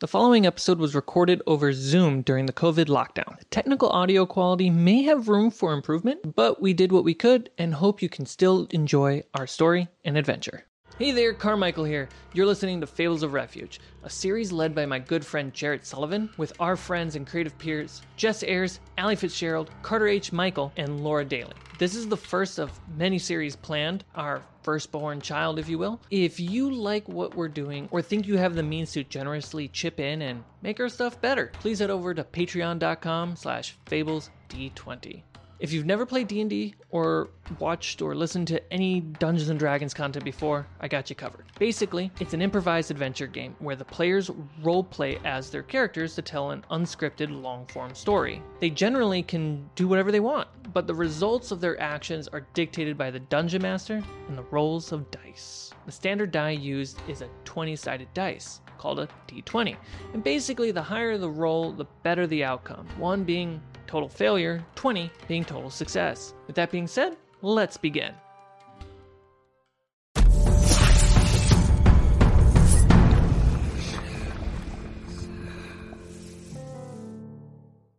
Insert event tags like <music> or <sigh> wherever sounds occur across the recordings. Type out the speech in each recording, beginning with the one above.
The following episode was recorded over Zoom during the COVID lockdown. The technical audio quality may have room for improvement, but we did what we could and hope you can still enjoy our story and adventure. Hey there, Carmichael here. You're listening to Fables of Refuge, a series led by my good friend Jarrett Sullivan with our friends and creative peers Jess Ayers, Ali Fitzgerald, Carter H. Michael, and Laura Daly. This is the first of many series planned, our firstborn child, if you will. If you like what we're doing or think you have the means to generously chip in and make our stuff better, please head over to patreon.com slash fablesd20. If you've never played D&D or watched or listened to any Dungeons and Dragons content before, I got you covered. Basically, it's an improvised adventure game where the players role play as their characters to tell an unscripted long-form story. They generally can do whatever they want, but the results of their actions are dictated by the dungeon master and the rolls of dice. The standard die used is a 20-sided dice called a d20. And basically, the higher the roll, the better the outcome. 1 being total failure, 20 being total success. With that being said, let's begin.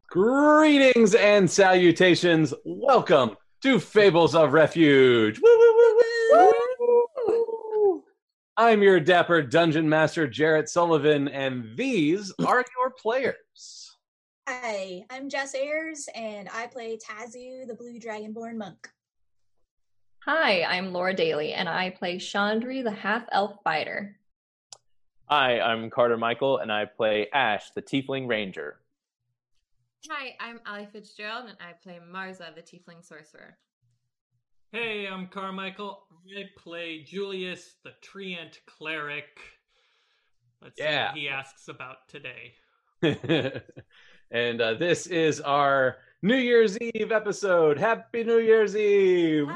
Greetings and salutations. Welcome to Fables of Refuge. Woo, woo, woo, woo, woo. I'm your dapper dungeon master, Jarrett Sullivan, and these are your players. Hi, I'm Jess Ayers, and I play Tazu, the Blue Dragonborn monk. Hi, I'm Laura Daly, and I play Chandri, the half elf fighter. Hi, I'm Carter Michael, and I play Ash, the Tiefling Ranger. Hi, I'm Ali Fitzgerald, and I play Marza, the Tiefling Sorcerer. Hey, I'm Carmichael. I play Julius, the Treant Cleric. Let's Yeah. see what he asks about today. <laughs> and uh, this is our New Year's Eve episode. Happy New Year's Eve! Woo!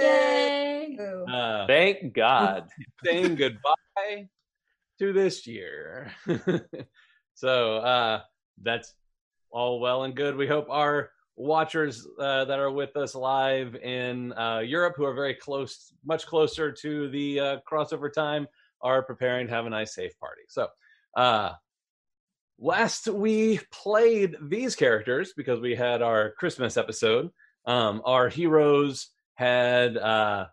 Yay! Uh, Thank God. <laughs> saying goodbye to this year. <laughs> so uh, that's all well and good. We hope our watchers uh, that are with us live in uh, Europe, who are very close, much closer to the uh, crossover time, are preparing to have a nice, safe party. So. Last we played these characters because we had our Christmas episode. Um, our heroes had uh,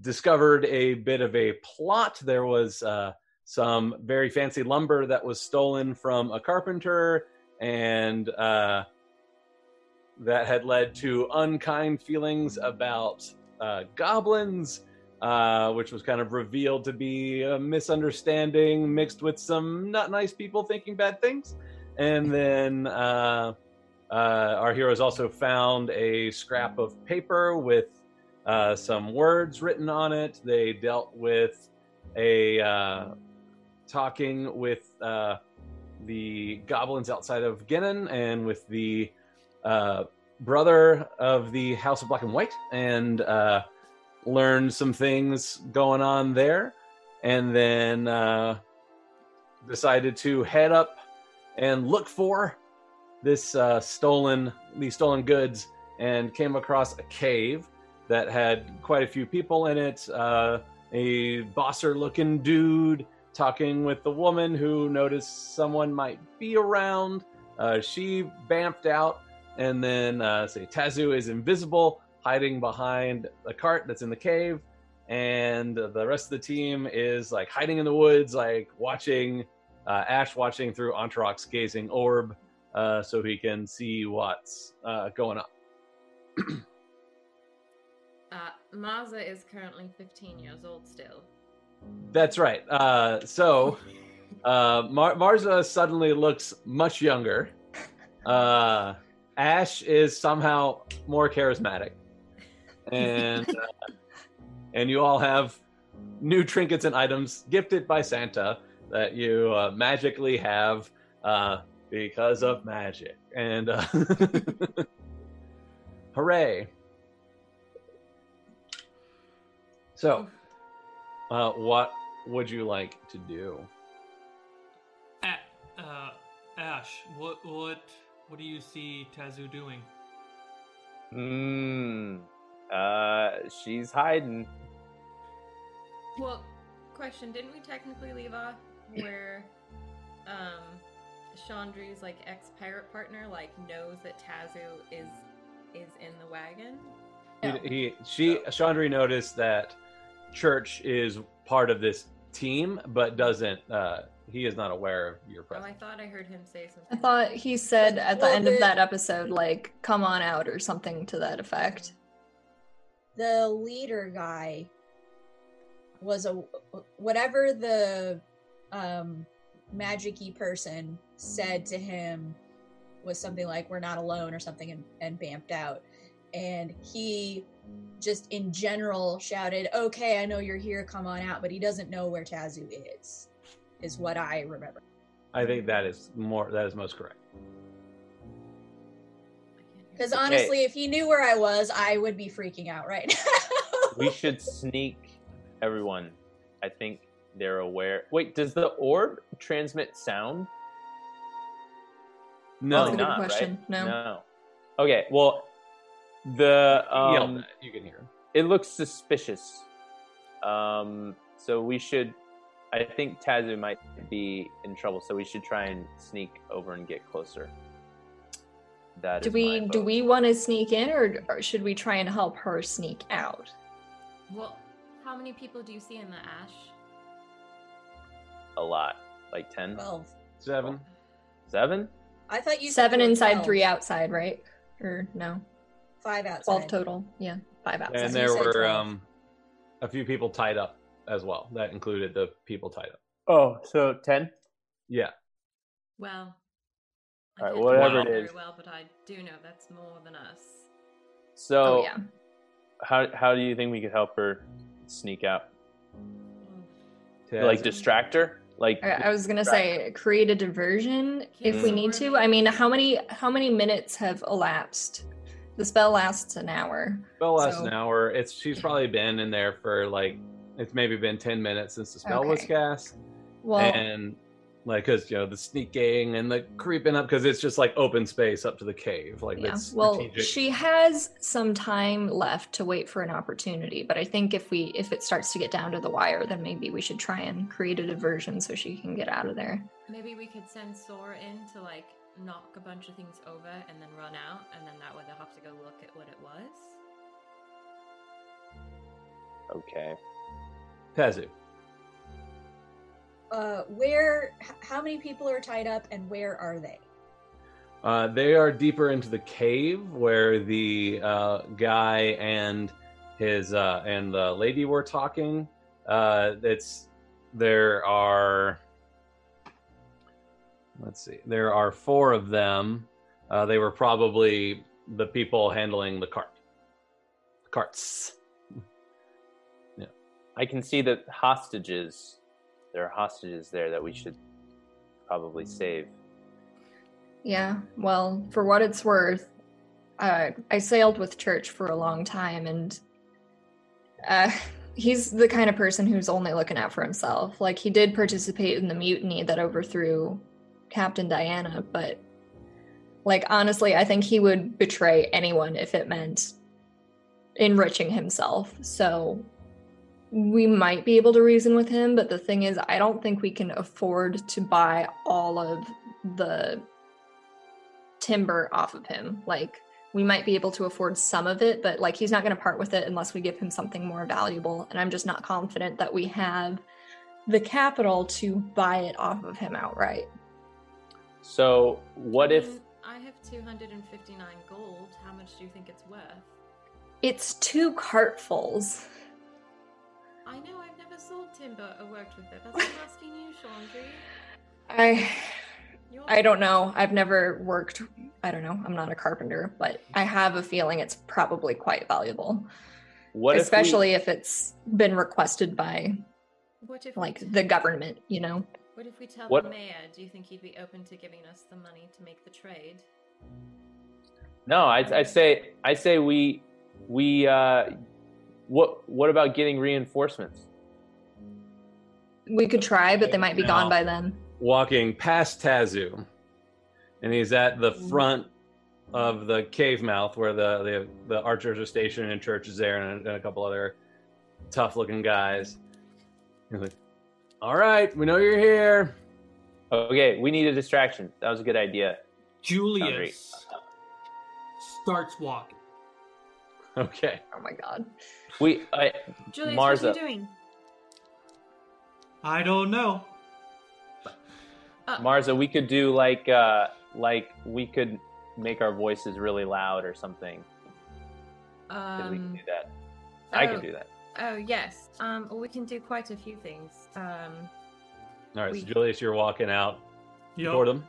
discovered a bit of a plot. There was uh, some very fancy lumber that was stolen from a carpenter, and uh, that had led to unkind feelings about uh, goblins, uh, which was kind of revealed to be a misunderstanding mixed with some not nice people thinking bad things. And then uh, uh, our heroes also found a scrap of paper with uh, some words written on it. They dealt with a uh, talking with uh, the goblins outside of Genin and with the uh, brother of the House of Black and White, and uh, learned some things going on there. And then uh, decided to head up and look for this uh, stolen these stolen goods, and came across a cave that had quite a few people in it. Uh, a bosser looking dude talking with the woman who noticed someone might be around. Uh, she bamped out, and then uh, say Tazu is invisible, hiding behind a cart that's in the cave, and the rest of the team is like hiding in the woods, like watching uh, Ash watching through Entrock's gazing orb, uh, so he can see what's uh, going on. <clears throat> Uh, Marza is currently 15 years old still. That's right. Uh, so uh, Mar- Marza suddenly looks much younger. Uh, Ash is somehow more charismatic, and <laughs> uh, and you all have new trinkets and items gifted by Santa that you uh, magically have uh, because of magic. And uh, <laughs> hooray! So, uh, what would you like to do? A- uh, Ash, what what what do you see Tazu doing? Hmm. Uh, she's hiding. Well, question: Didn't we technically leave off where um Chandri's like ex pirate partner like knows that Tazu is is in the wagon? No. He, he she Chandri noticed that Church is part of this team, but doesn't. Uh, he is not aware of your Oh, I thought I heard him say something. I thought he said at the end of that episode, like, come on out or something to that effect. The leader guy was a whatever the um magic-y person said to him was something like we're not alone or something and, and bamped out and he just in general shouted okay i know you're here come on out but he doesn't know where tazu is is what i remember I think that is more. That is most correct. I can't hear because him. honestly if he knew where i was i would be freaking out right <laughs> now We should sneak everyone. I think they're aware. Wait, does the orb transmit sound? No, That's a good not, question. right? No. No. Okay. Well, the um, that. you can hear it looks suspicious. Um, so we should. I think Tazu might be in trouble, so we should try and sneak over and get closer. That Do is we do we want to sneak in or, or should we try and help her sneak out? Well, how many people do you see in the ash? a lot? Like 10? 12 Seven. Seven? i thought you said Seven inside, 12. three outside, right? Or no? five outside Twelve total. Yeah, five outside. And there were 12. um, a few people tied up as well. That included the people tied up. Oh, so 10? Yeah. Well, I Alright, whatever tell it very is. well, but I do know that's more than us. So, oh yeah. how, how do you think we could help her sneak out? Mm. Like, distract her? Like, I, I was gonna say create a diversion if we Mm. need to. I mean, how many how many minutes have elapsed? The spell lasts an hour. spell lasts so- an hour. It's she's probably been in there for like it's maybe been ten minutes since the spell was cast, Well, and like because you know the sneaking and the creeping up because it's just like open space up to the cave. Like yeah. Well, strategic. she has some time left to wait for an opportunity, but I think if we if it starts to get down to the wire, then maybe we should try and create a diversion so she can get out of there. Maybe we could send Sora in to like knock a bunch of things over and then run out, and then that way they'll have to go look at what it was. okay. Tazu. Uh where h- how many people are tied up and where are they Uh, they are deeper into the cave where the uh, guy and his uh, and the lady were talking. Uh, it's there are let's see, there are four of them. Uh, they were probably the people handling the cart, carts. <laughs> I can see that hostages, there are hostages there that we should probably save. Yeah, well, for what it's worth, uh, I sailed with Church for a long time, and uh, <laughs> he's the kind of person who's only looking out for himself. Like, he did participate in the mutiny that overthrew Captain Diana, but, like, honestly, I think he would betray anyone if it meant enriching himself. So, we might be able to reason with him, but the thing is, I don't think we can afford to buy all of the timber off of him. Like we might be able to afford some of it, but like he's not going to part with it unless we give him something more valuable. And I'm just not confident that we have the capital to buy it off of him outright. So, what if I have 259 gold? How much do you think it's worth? It's two cartfuls. I know I've never sold timber or worked with it. That's <laughs> why I'm asking you, Chandri. I I don't know. I've never worked I don't know. I'm not a carpenter, but I have a feeling it's probably quite valuable, what if we- especially if it's been requested by What if we like t- the government, you know. What if we tell What- the mayor? Do you think he'd be open to giving us the money to make the trade? No, I, I say I say we we uh, what what about getting reinforcements? We could try, but they might be No. gone by then. walking past Tazu, and he's at the mm. front of the cave mouth where the the, the archers are stationed and church is there, and, and a couple other tough looking guys. He's like, "All right, we know you're here. Okay, we need a distraction. That was a good idea. Julius starts walking. Okay. Oh my god. We, I, Julius, Marza. what are you doing? I don't know. Marza, we could do like, uh, like we could make our voices really loud or something. If we can Um, do that. I oh, can do that. Oh yes. Um, well, we can do quite a few things. Um, All right, We- so Julius, you're walking out Yup. toward him.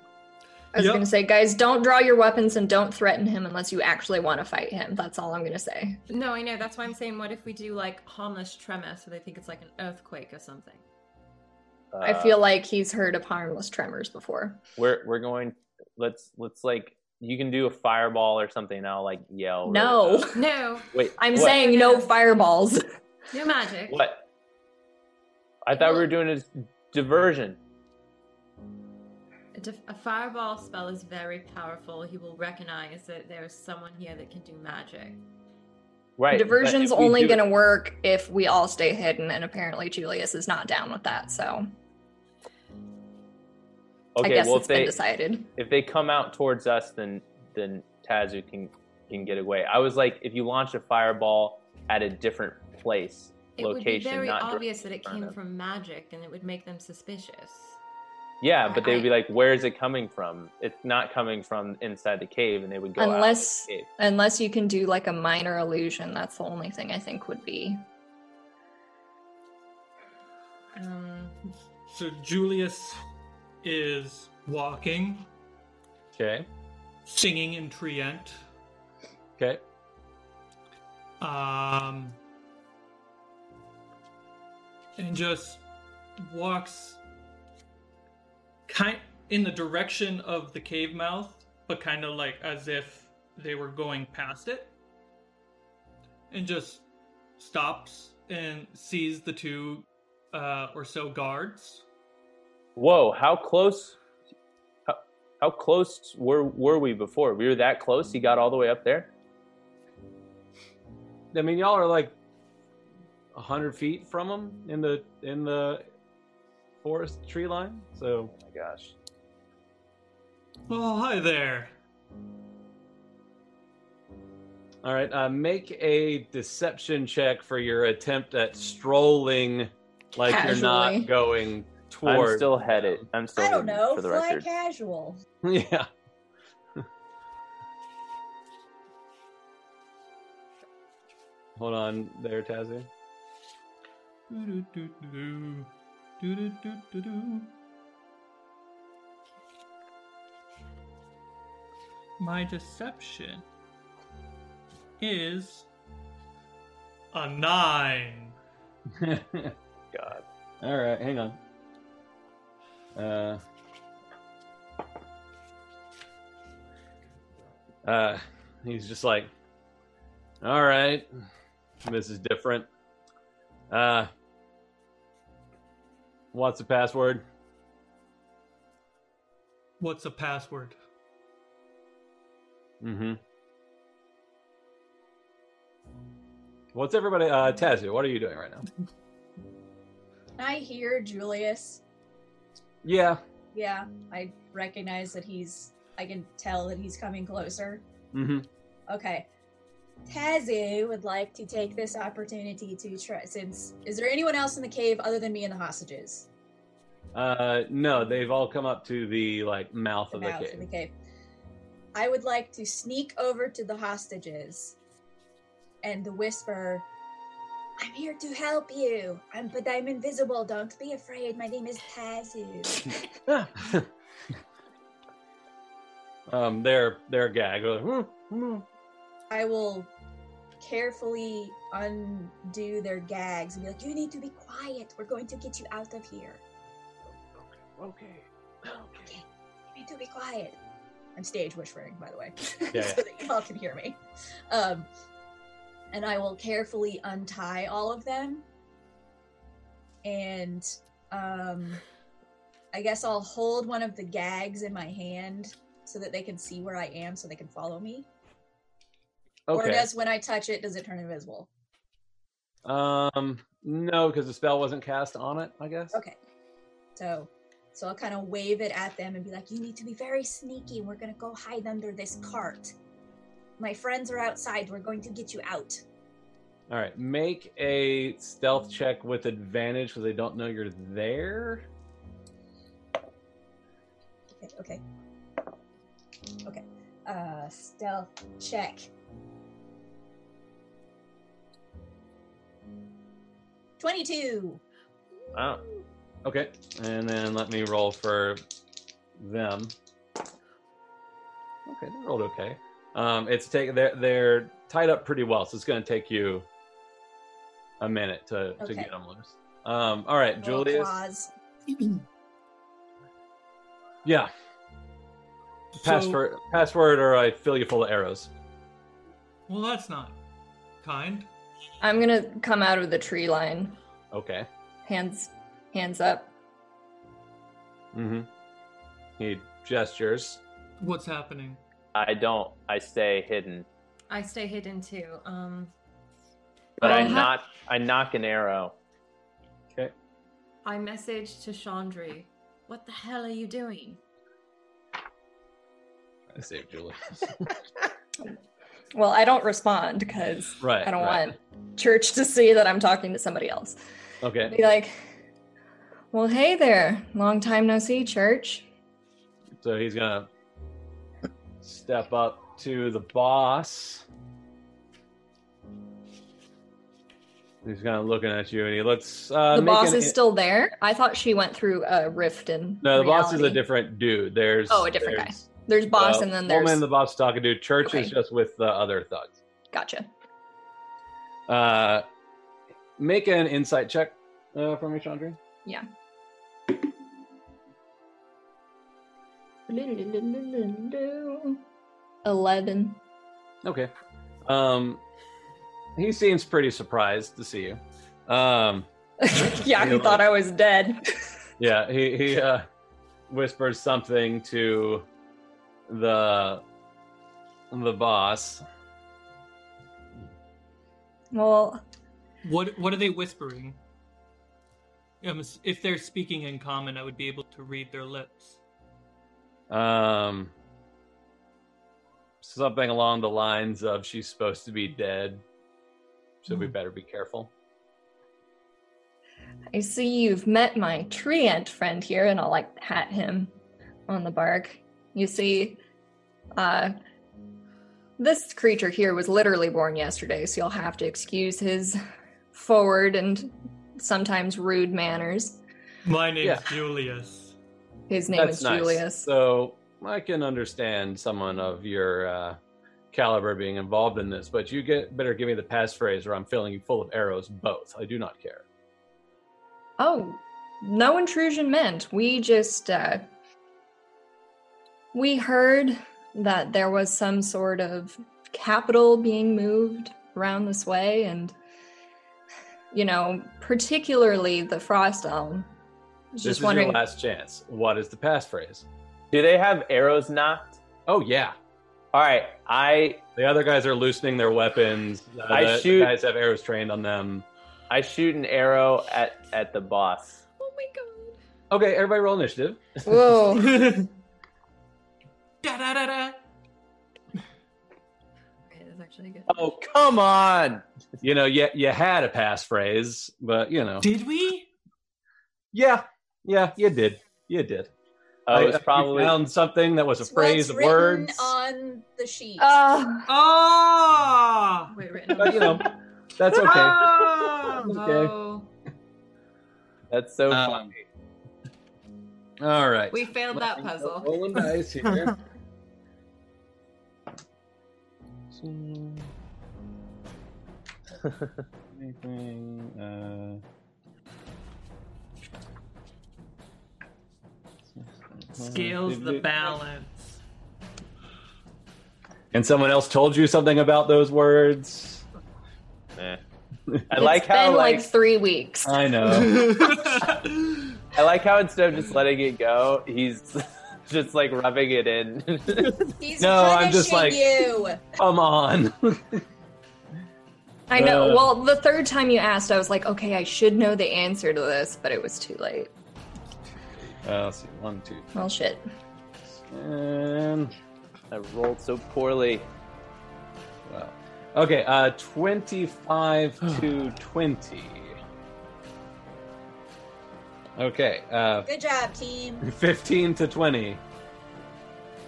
I was Yep. gonna say, guys, don't draw your weapons and don't threaten him unless you actually want to fight him. That's all I'm gonna say. no, I know. That's why I'm saying, what if we do like harmless tremor, so they think it's like an earthquake or something? I Uh, feel like he's heard of harmless tremors before. we're we're going. Let's let's like you can do a fireball or something. I'll like yell. really No, loud. No, Wait, I'm what? saying no No. fireballs. no magic. what? I thought we were doing a diversion. A, dif- a fireball spell is very powerful. He will recognize that there is someone here that can do magic. Right. Diversion's only do- gonna work if we all stay hidden, and apparently Julius is not down with that. So Okay, I guess well it's if been they decided. if they come out towards us, then then Tazu can can get away. I was like, if you launch a fireball at a different place, It would be very obvious that it came from magic, and it would make them suspicious. Yeah, but they would be like, "Where is it coming from? It's not coming from inside the cave," and they would go out of Unless the cave. unless you can do like a minor illusion, that's the only thing I think would be. Um, So Julius is walking, Okay. singing in Treant. Okay. Um, and just walks kind in the direction of the cave mouth, but kind of like as if they were going past it, and just stops and sees the two uh, or so guards. Whoa! How close? How, how close were were we before? We were that close. He got all the way up there. I mean, y'all are like a hundred feet from him in the in the forest tree line. So Oh my gosh! Oh, hi there. All right, uh, make a deception check for your attempt at strolling like you're not going toward. I'm still headed. I'm still. I don't know. For the Fly record. casual. <laughs> yeah. Hold on there, Tazu. Do-do-do-do-do. Do-do-do-do-do. My deception is a nine. <laughs> God. All right, hang on. Uh, uh, he's just like, all right, this is different. Uh, what's the password? What's the password? Mm-hmm. What's everybody? Uh, Tazu, what are you doing right now? <laughs> I hear Julius. Yeah. Yeah, I recognize that he's. I can tell that he's coming closer. Mm-hmm. Okay. Tazu would like to take this opportunity to try. Since is there anyone else in the cave other than me and the hostages? Uh, no, they've all come up to the like mouth The of the mouth cave. of the cave. I would like to sneak over to the hostages and the whisper, "I'm here to help you. I'm, but I'm invisible. Don't be afraid. My name is Tazu." <laughs> um, they're they're gag. "Hmm, hmm." I will carefully undo their gags and be like, "You need to be quiet. We're going to get you out of here. Okay. Okay, you need to be quiet." I'm stage whispering, by the way, Yeah, <laughs> so that y'all can hear me. Um, and I will carefully untie all of them, and um, I guess I'll hold one of the gags in my hand so that they can see where I am, so they can follow me. Or does when I touch it, does it turn invisible? Um, no, because the spell wasn't cast on it. I guess. Okay. So So I'll kind of wave it at them and be like, "You need to be very sneaky. We're gonna go hide under this cart. My friends are outside. We're going to get you out." All right, make a stealth check with advantage because they don't know you're there. Okay, okay. Okay. Uh stealth check. Twenty-two. Wow. Okay, and then let me roll for them. Okay, they rolled okay. Um, it's take they're they're tied up pretty well, so it's going to take you a minute to to get them loose. Um, all right, Roll Julius. claws. <clears throat> Yeah. So- Password, password, or I fill you full of arrows. Well, that's not kind. I'm gonna come out of the tree line, Okay. hands hands up. Mm-hmm. He gestures. What's happening? I don't. I stay hidden, I stay hidden too. Um, but I Well, ha- not. I nock an arrow. Okay. I message to Chandri. What the hell are you doing? I saved Julius. <laughs> Well, I don't respond because Right, I don't right. want church to see that I'm talking to somebody else. okay. Be like, "Well, hey there, long time no see, church." So he's gonna step up to the boss. He's kind of looking at you, and he looks. Uh, the boss is still there. I thought she went through a rift in. No, the boss is a different dude. There's Oh, a different guy. There's, boss, uh, and then there's woman the boss is talking to. Church is just with the other thugs. gotcha. Uh, make an insight check uh, for me, Chandri. Yeah. Eleven. Okay. Um, he seems pretty surprised to see you. Um, <laughs> yeah, he Really? thought I was dead. <laughs> yeah, he he uh, whispers something to the the boss. well, What What are they whispering? Um, if they're speaking in common, I would be able to read their lips. Um, something along the lines of "She's supposed to be dead, so we Hmm. better be careful." I see you've met my treant friend here, and I'll like pat him on the bark. You see, uh, this creature here was literally born yesterday, so you'll have to excuse his forward and sometimes rude manners. My name's Yeah. Julius. His name That's is nice. Julius. So I can understand someone of your uh, caliber being involved in this, but you get better give me the passphrase, or I'm filling you full of arrows. Both. I do not care. Oh, no intrusion meant. We just, uh, we heard that there was some sort of capital being moved around this way, and, you know, particularly the Frost Elm. This just is wondering. your last chance. What is the passphrase? Do they have arrows nocked? Oh yeah. All right. I The other guys are loosening their weapons. Uh, I the, the shoot- guys have arrows trained on them. I shoot an arrow at at the boss. Oh my god. Okay, everybody roll initiative. Whoa. <laughs> da da da da. That's actually good. Oh come on! You know, you, you had a passphrase, but you know. Did we? Yeah, yeah, you did. You did. Oh, I- was probably found something that was a It's phrase of words. on the sheet. Ah, Ah! Wait, written But you know, that's okay. Ah! Okay. Oh, that's so Um, funny. All right. we failed that puzzle. Rolling dice here. <laughs> Anything, uh, Scales the balance. And someone else told you something about those words. Eh. <laughs> I it's like how been like, like three weeks. I know. <laughs> I like how instead of just letting it go, he's just like rubbing it in. <laughs> He's No, I'm just like- you. Come on. I know. Uh, well, the third time you asked, I was like, okay, I should know the answer to this, but it was too late. Uh, let's see. One, two, Well, shit. and I rolled so poorly. wow. Okay, uh, twenty-five to twenty. Okay, uh, Good job, team. <laughs> fifteen to twenty.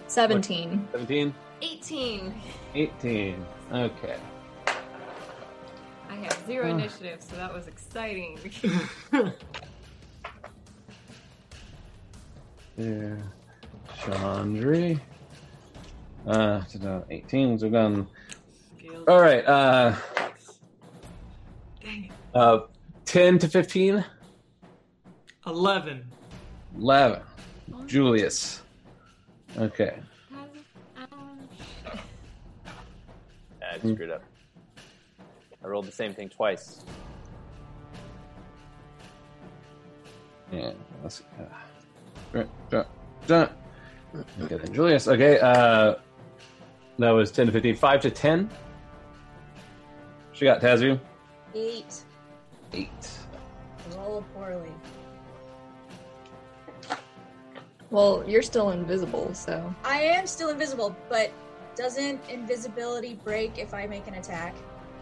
17. 17, 18. 18. Okay. I have zero initiative, so that was exciting. <laughs> <laughs> Yeah. Chandri. Uh, 18. So gone. Skills. All right. Uh, Dang it. uh, 10 to 15. 11. 11. Julius. Okay. I screwed up. I rolled the same thing twice. Yeah. Let's. Uh, dun, dun, dun. Okay, then Julius. Okay. Uh, that was 10 to 15. 5 to 10. She got Tazu. Eight. 8. Roll poorly. Well, you're still invisible, so. I am still invisible, but doesn't invisibility break if I make an attack?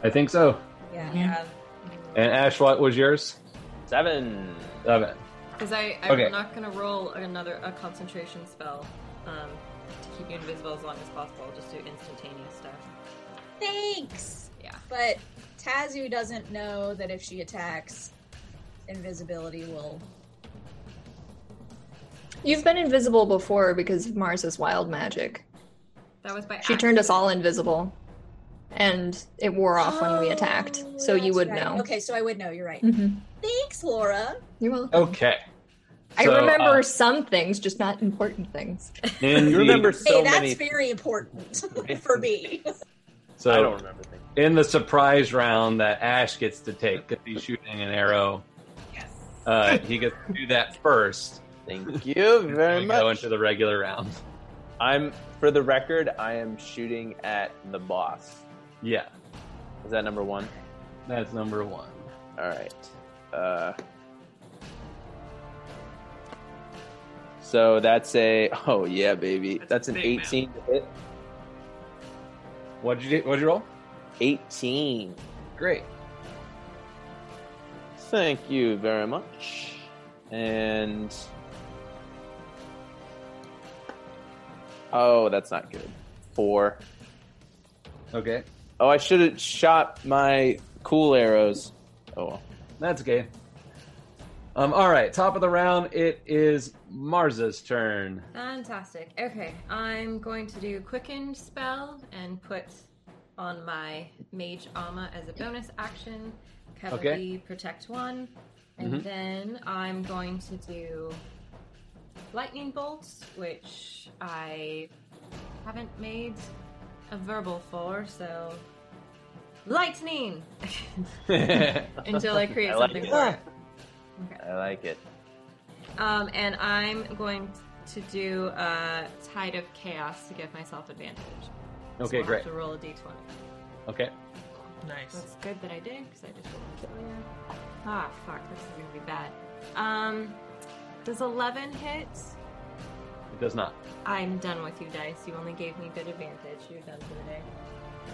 I think so. Yeah. Yeah. And Ash, what was yours? Seven. 7. Because I, I'm Okay. not going to roll another a concentration spell um, to keep you invisible as long as possible. I'll just do instantaneous stuff. Thanks. Yeah. But Tazu doesn't know that if she attacks, invisibility will. You've been invisible before because of Mars's wild magic. That was by She turned us all invisible. And it wore off when we attacked, Oh, so you would right. know. Okay, so I would know. You're right. hmm Thanks, Laura. You're welcome. Okay. I So, remember uh, some things, just not important things. <laughs> in You remember so hey, that's many. very important <laughs> for me. So I don't remember things. in the surprise round that Ash gets to take because he's shooting an arrow. Yes. Uh, he gets to do that first. Thank <laughs> you very and Go much. into the regular round. I'm, for the record, I am shooting at the boss. Yeah, Is that number one? that's number one. All right. Uh, so that's a oh yeah, baby. That's That's an big, man. 18 to hit. What'd you do? What'd you roll? 18. Great. Thank you very much. And oh, that's not good. Four. Okay, Oh, I should have shot my cool arrows. Oh, well. that's okay. Um. All right. Top of the round. It is Marza's turn. Fantastic. Okay, I'm going to do Quicken spell and put on my Mage Armor as a bonus action. Cavalry Protect 1. And Mhm. then I'm going to do Lightning Bolts, which I haven't made a verbal for, so. Lightning! <laughs> Until I create I like something it. for it. Okay. I like it. Um, and I'm going to do a Tide of Chaos to give myself advantage. so okay, I'll great. Have to roll a d20. Okay. Nice. That's good that I did because I just rolled a failure. Ah, fuck, this is gonna be bad. Um, does 11 hit? It does not. I'm done with you, dice. You only gave me good advantage. You're done for the day.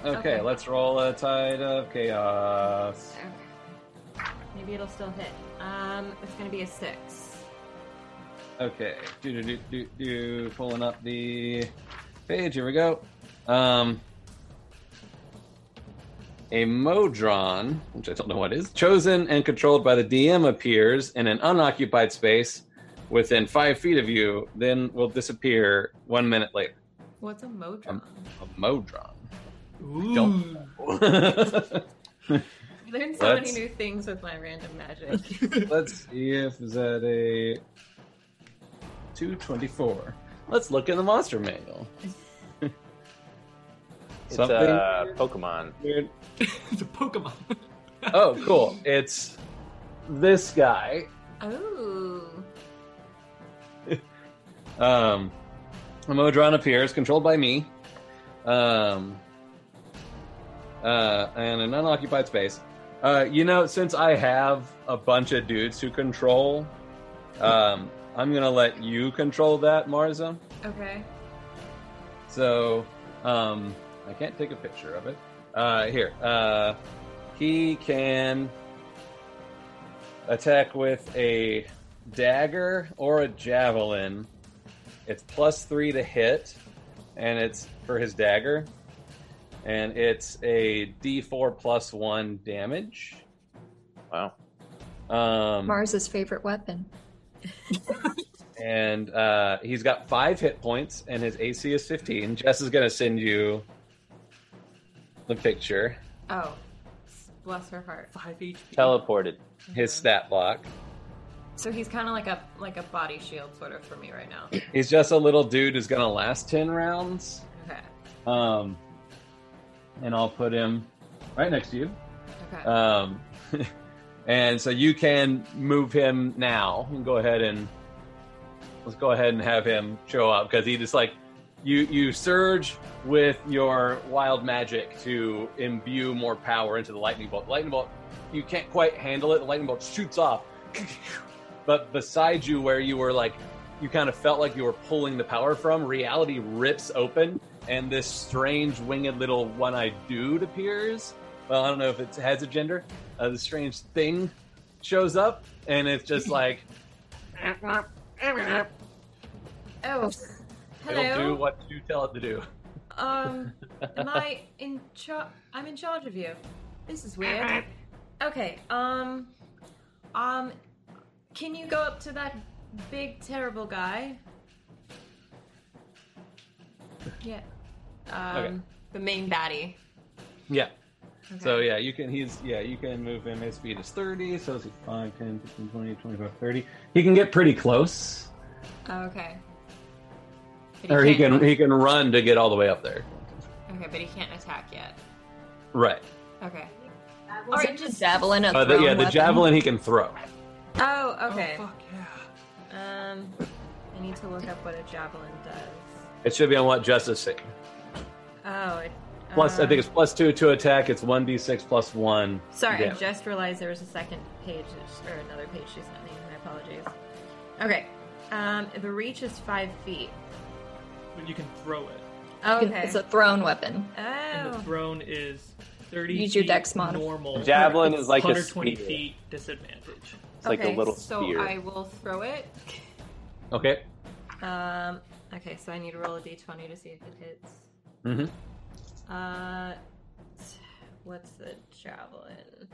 Okay, Okay. let's roll a tide of chaos. Okay. Maybe it'll still hit. Um, it's gonna be a six. Okay. Do do do do do. Pulling up the page. Here we go. Um, a Modron, which I don't know what is, chosen and controlled by the DM, appears in an unoccupied space within five feet of you, then will disappear one minute later. What's a Modron? Um, A Modron. Ooh. Don't- <laughs> I learned so many let's- new things with my random magic. <laughs> Let's see if that a 224. Let's look in the monster manual. It's Something a Pokemon. weird. <laughs> it's a Pokemon. Oh, cool. It's this guy. oh. Um, a Modron appears, controlled by me. Um, uh, and an unoccupied space. Uh, you know, since I have a bunch of dudes to control, um, I'm gonna let you control that, Marza. Okay. So, um, I can't take a picture of it. Uh, here, uh, he can attack with a dagger or a javelin. It's plus three to hit, and it's for his dagger, and it's a D4 plus one damage. Wow. Um, Mars's favorite weapon. <laughs> and uh, he's got five hit points, and his AC is 15. Jess is gonna send you the picture, Oh, bless her heart. Five HP. Teleported. his stat block. So he's kind of like a like a body shield sort of for me right now. <clears throat> He's just a little dude who's gonna last 10 rounds. Okay. Um, and I'll put him right next to you. Okay. Um, <laughs> and so you can move him now. And go ahead and let's go ahead and have him show up because he just like you you surge with your wild magic to imbue more power into the lightning bolt. The lightning bolt you can't quite handle it. The lightning bolt shoots off, <laughs> but beside you, where you were like you kind of felt like you were pulling the power from, reality rips open, and this strange winged little one-eyed dude appears. Well, I don't know if it has a gender. Uh, the strange thing shows up, and it's just <laughs> like oh, hello it'll do what you tell it to do. Um, am I <laughs> in charge? I'm in charge of you. This is weird. Okay. Um, um, can you go up to that big terrible guy? Yeah. Um, Okay. the main baddie. Yeah. Okay. So yeah, you can. He's yeah. You can move him. His speed is thirty. So it's 5, 10, 15, 20, 25, 30. He can get pretty close, Oh, okay. But or he can't- he can run to get all the way up there. Okay, but he can't attack yet. Right. Okay. All Alright, just- just javelin. A Uh, the, yeah, the weapon? javelin he can throw. Oh, Oh, okay. fuck yeah. um, I need to look up what a javelin does. It should be on what Jess is saying. Oh, it, Plus, I um, think it's plus two to attack. It's one d six plus one. Sorry, I just realized there was a second page or another page she sent me. My apologies. Okay. Um, the reach is five feet. But you can throw it. Oh, okay. It's a thrown weapon. Oh. And the oh. thrown is 30 Use your feet dex mod. normal. Javelin is like a 120 feet disadvantage. It's like okay, a little so spear. I will throw it. Okay. Um, okay, so I need to roll a d20 to see if it hits. Mm-hmm. Uh, what's the javelin?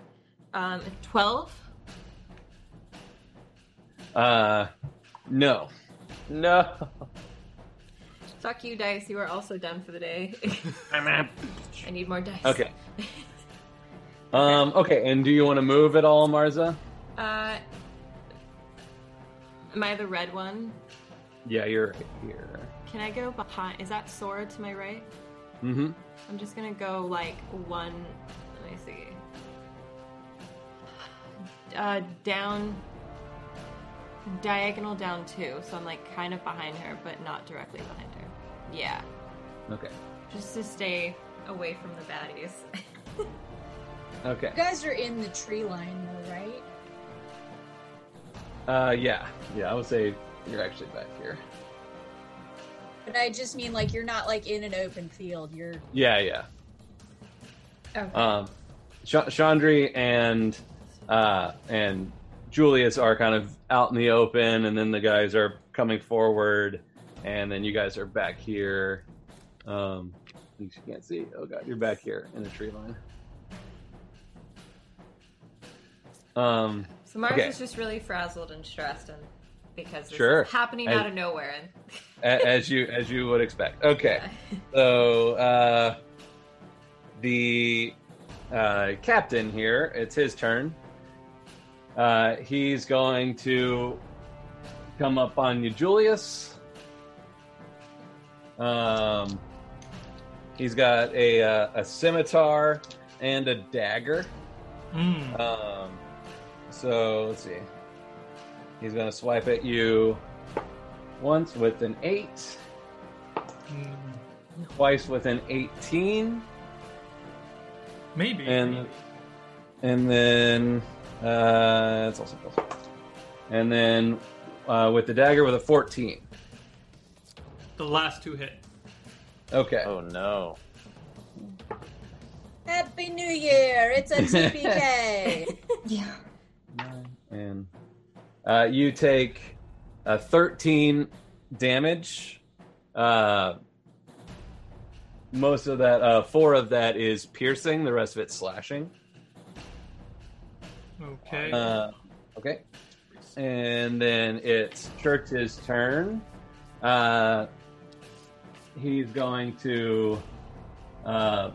Um, 12? Uh, no. No. <laughs> Fuck you, dice. You are also done for the day. <laughs> I'm out. I need more dice. Okay. <laughs> Um. Okay. And do you want to move at all, Marza? Am I the red one? Yeah, you're here. Can I go behind? Is that Sora to my right? Mm-hmm. I'm just gonna go like one. Let me see. Uh, down. Diagonal down two, so I'm like kind of behind her, but not directly behind her. Yeah, Okay. just to stay away from the baddies. <laughs> Okay. You guys are in the tree line, though, right? Uh. Yeah. Yeah. I would say you're actually back here. But I just mean like you're not like in an open field. You're Yeah. Yeah. okay. Um, Ch- Chandri and uh, and Julius are kind of out in the open, and then the guys are coming forward, and then you guys are back here. Um, you can't see. Oh god, you're back here in the tree line. Um, so Mars okay. is just really frazzled and stressed, and because this Sure. is happening I- out of nowhere. And as you as you would expect. <laughs> Okay, so uh, the uh, captain here, it's his turn. Uh, he's going to come up on you, Julius. Um, he's got a uh, a scimitar and a dagger. Mm. Um, so let's see. He's going to swipe at you once with an eight, Mm. twice with an eighteen, Maybe. and and then uh, it's also plus. And then uh, with the dagger with a 14. The last two hit. Okay. Oh no. Happy New Year! It's a TPK. <laughs> Yeah. And uh, you take uh, 13 damage. Uh, most of that, uh, four of that is piercing, the rest of it's slashing. Okay. Uh, okay. And then it's Church's turn. Uh, he's going to uh,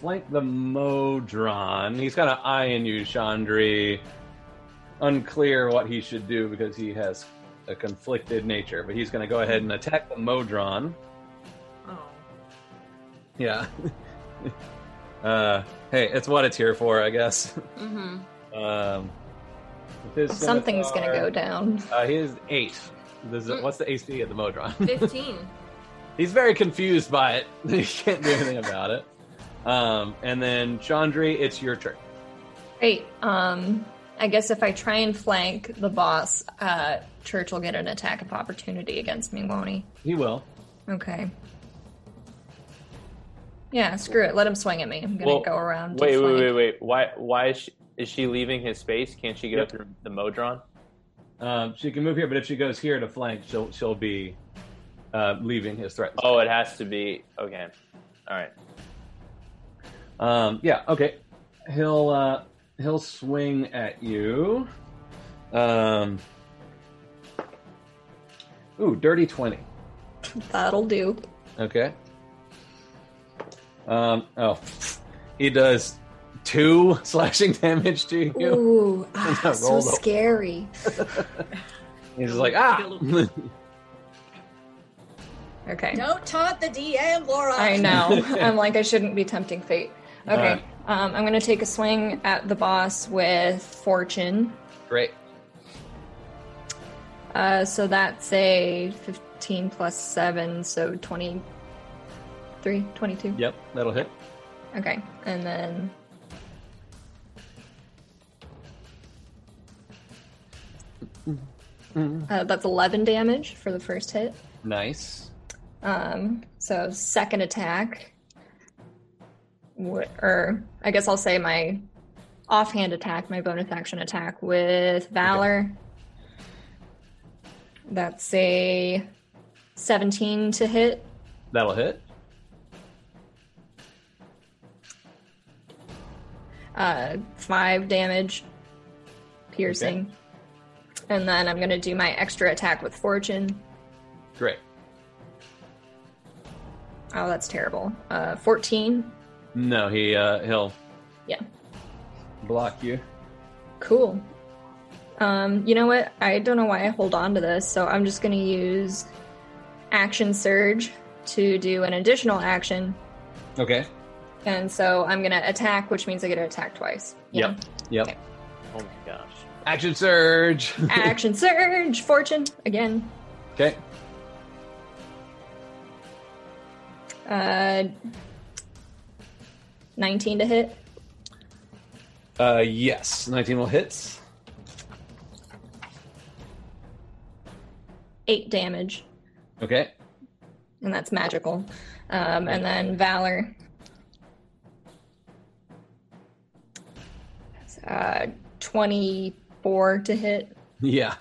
flank the Modron. He's kind of eyeing you, Chandri. Unclear what he should do because he has a conflicted nature, but he's going to go ahead and attack the Modron. Oh. Yeah. <laughs> uh, hey, it's what it's here for, I guess. Mm-hmm. Um, his Something's gonna go down. Uh, he is eight. This is- what's the AC of the Modron? <laughs> 15. He's very confused by it. <laughs> he can't do anything about it. Um, and then Chandri, it's your turn. Great. Um, I guess if I try and flank the boss, uh, Church will get an attack of opportunity against me, won't he? He will. Okay. Yeah, screw it. Let him swing at me. I'm gonna Well, go around. Wait, wait, wait, wait. Why? Why is she, is she leaving his space? Can't she get Yep. up through the Modron? Um, she can move here, but if she goes here to flank, she'll she'll be uh, leaving his threat. Oh, it has to be. Okay. All right. Um, yeah. Okay. He'll uh, he'll swing at you. Um. Ooh, dirty twenty. That'll do. Okay. Um. Oh, he does two <laughs> slashing damage to you. Ooh, <laughs> ah, so the- scary. <laughs> He's like ah. Okay. Don't taunt the DM, Laura. I know. I'm like, I shouldn't be tempting fate. Okay. Um, I'm going to take a swing at the boss with Fortune. Great. Uh, so that's a 15 plus 7, so 23, 22. Yep, that'll hit. Okay. And then. Uh, that's 11 damage for the first hit. Nice. Um, so second attack, or I guess I'll say my offhand attack, my bonus action attack with Valor. That's a 17 to hit. That'll hit. Uh, five damage, piercing. And then I'm going to do my extra attack with Fortune. Great. Oh, that's terrible. Uh, 14. No, he uh, he'll Yeah. block you. Cool. Um, you know what? I don't know why I hold on to this, so I'm just going to use Action Surge to do an additional action. Okay. And so I'm going to attack, which means I get to attack twice. you Yep. Yep. Okay. Oh my gosh. Action surge. <laughs> Action Surge! Fortune! Again. okay. Uh, 19 to hit. Uh, yes, nineteen will hit. 8 damage. Okay. And that's magical. Um, and then Valor. Uh, 24 to hit. <laughs> Yeah.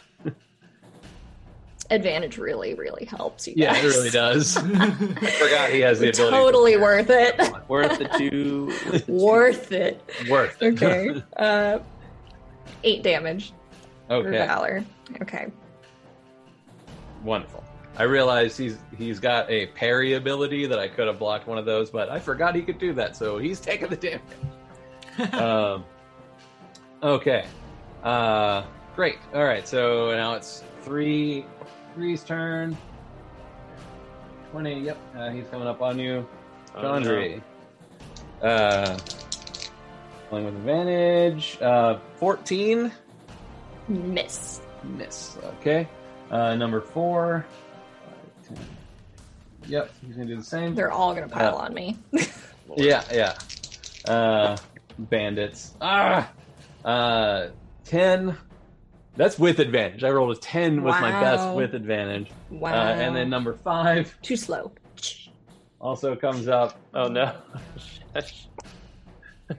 Advantage really, really helps you Yeah, guys. it really does. <laughs> I forgot he has the ability. totally worth it. Worth the two. worth it. Worth. it. Okay. <laughs> uh, eight damage for okay. Valor. Okay. Wonderful. I realize he's he's got a parry ability that I could have blocked one of those, but I forgot he could do that, so he's taking the damage. <laughs> um, okay. Uh, great. All right. So now it's three three's turn. Twenty. Yep. Uh, he's coming up on you, Oh, Chandri. Uh, playing with advantage. Uh, fourteen. Miss. Miss. Okay. Uh, number four. Five, ten. Yep, he's gonna do the same. They're all gonna pile Uh, on me. <laughs> Yeah, yeah. Uh, bandits. Ah. Uh, ten. That's with advantage. I rolled a 10 with my best with advantage. Wow. Uh, and then number five too slow. also comes up. Oh no. <laughs>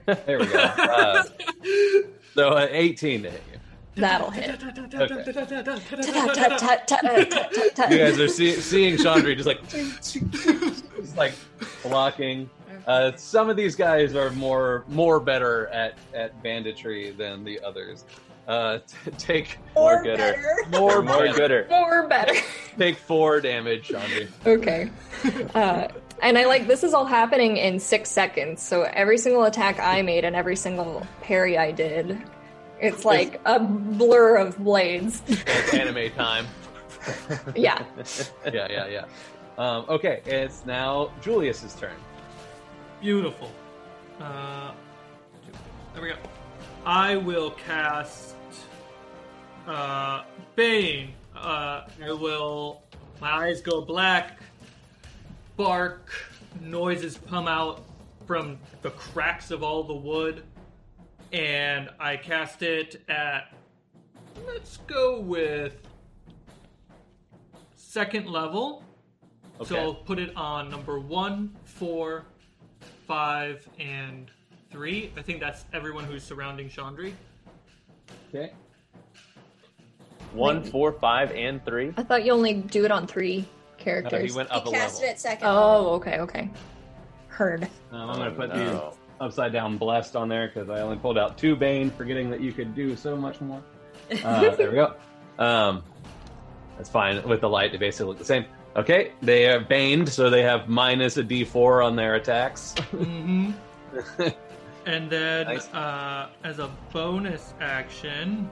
There we go. Uh, so uh, 18 to hit you. That'll hit. You guys are see- seeing Chandri just like just like blocking. Uh, some of these guys are more more better at at banditry than the others. Uh, t- <laughs> take more gooder. better. more More more gooder. More better. Take four damage, Chandri. Okay. Uh, and I like this is all happening in six seconds. So every single attack I made and every single parry I did, it's like a blur of blades. It's anime time. <laughs> Yeah. <laughs> Yeah, yeah, yeah. Um, okay, it's now Julius's turn. Beautiful. Uh, there we go. I will cast uh, Bane. Uh, I will. My eyes go black. Bark. Noises come out from the cracks of all the wood, and I cast it at. Let's go with second level. Okay. So I'll put it on number one, four, five, and three. I think that's everyone who's surrounding Chandri. Okay. One, four, five, and three. I thought you only do it on three characters. he went He up a cast level. it at second. oh, okay, okay. Heard. Um, I'm going to put Oh, no. these upside down blessed on there because I only pulled out two Bane, forgetting that you could do so much more. Uh, <laughs> there we go. Um, that's fine. With the light, they basically look the same. Okay, they are baned, so they have minus a d4 on their attacks. <laughs> Mm-hmm. <laughs> And then, Nice. uh, as a bonus action,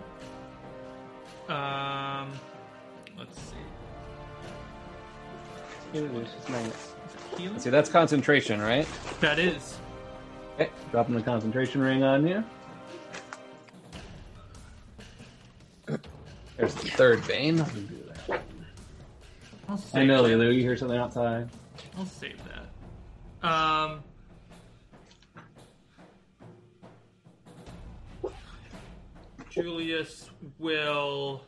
um, let's see. Healing? See, that's concentration, right? That is. Okay, dropping the concentration ring on you. <clears throat> There's the third vein. I'll save I know, that. Lulu. You hear something outside? I'll save that. Um. Julius will.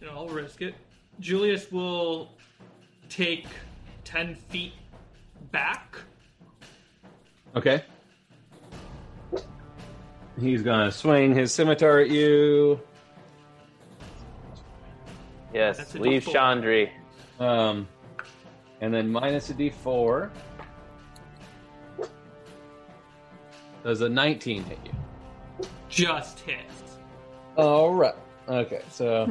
You know, I'll risk it. Julius will take 10 feet back. Okay. He's gonna swing his scimitar at you. Yes. That's a Leave D4. Chandri. Um, and then minus a d4. Does a 19 hit you? Just hit. All right. Okay, so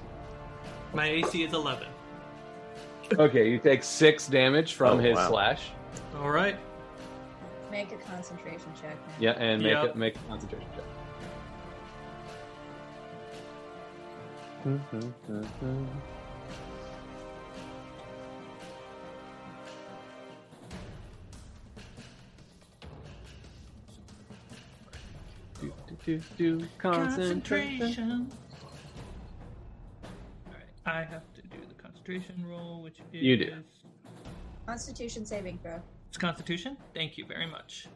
<laughs> My AC is 11. okay, you take six damage from Oh, his wow. slash. All right. Make a concentration check. Man. Yeah, and make Yep. it make a concentration check. Do, <laughs> do, do, do, concentration. Alright, I have to do the concentration roll, which is. You do. Constitution saving throw. It's Constitution? Thank you very much.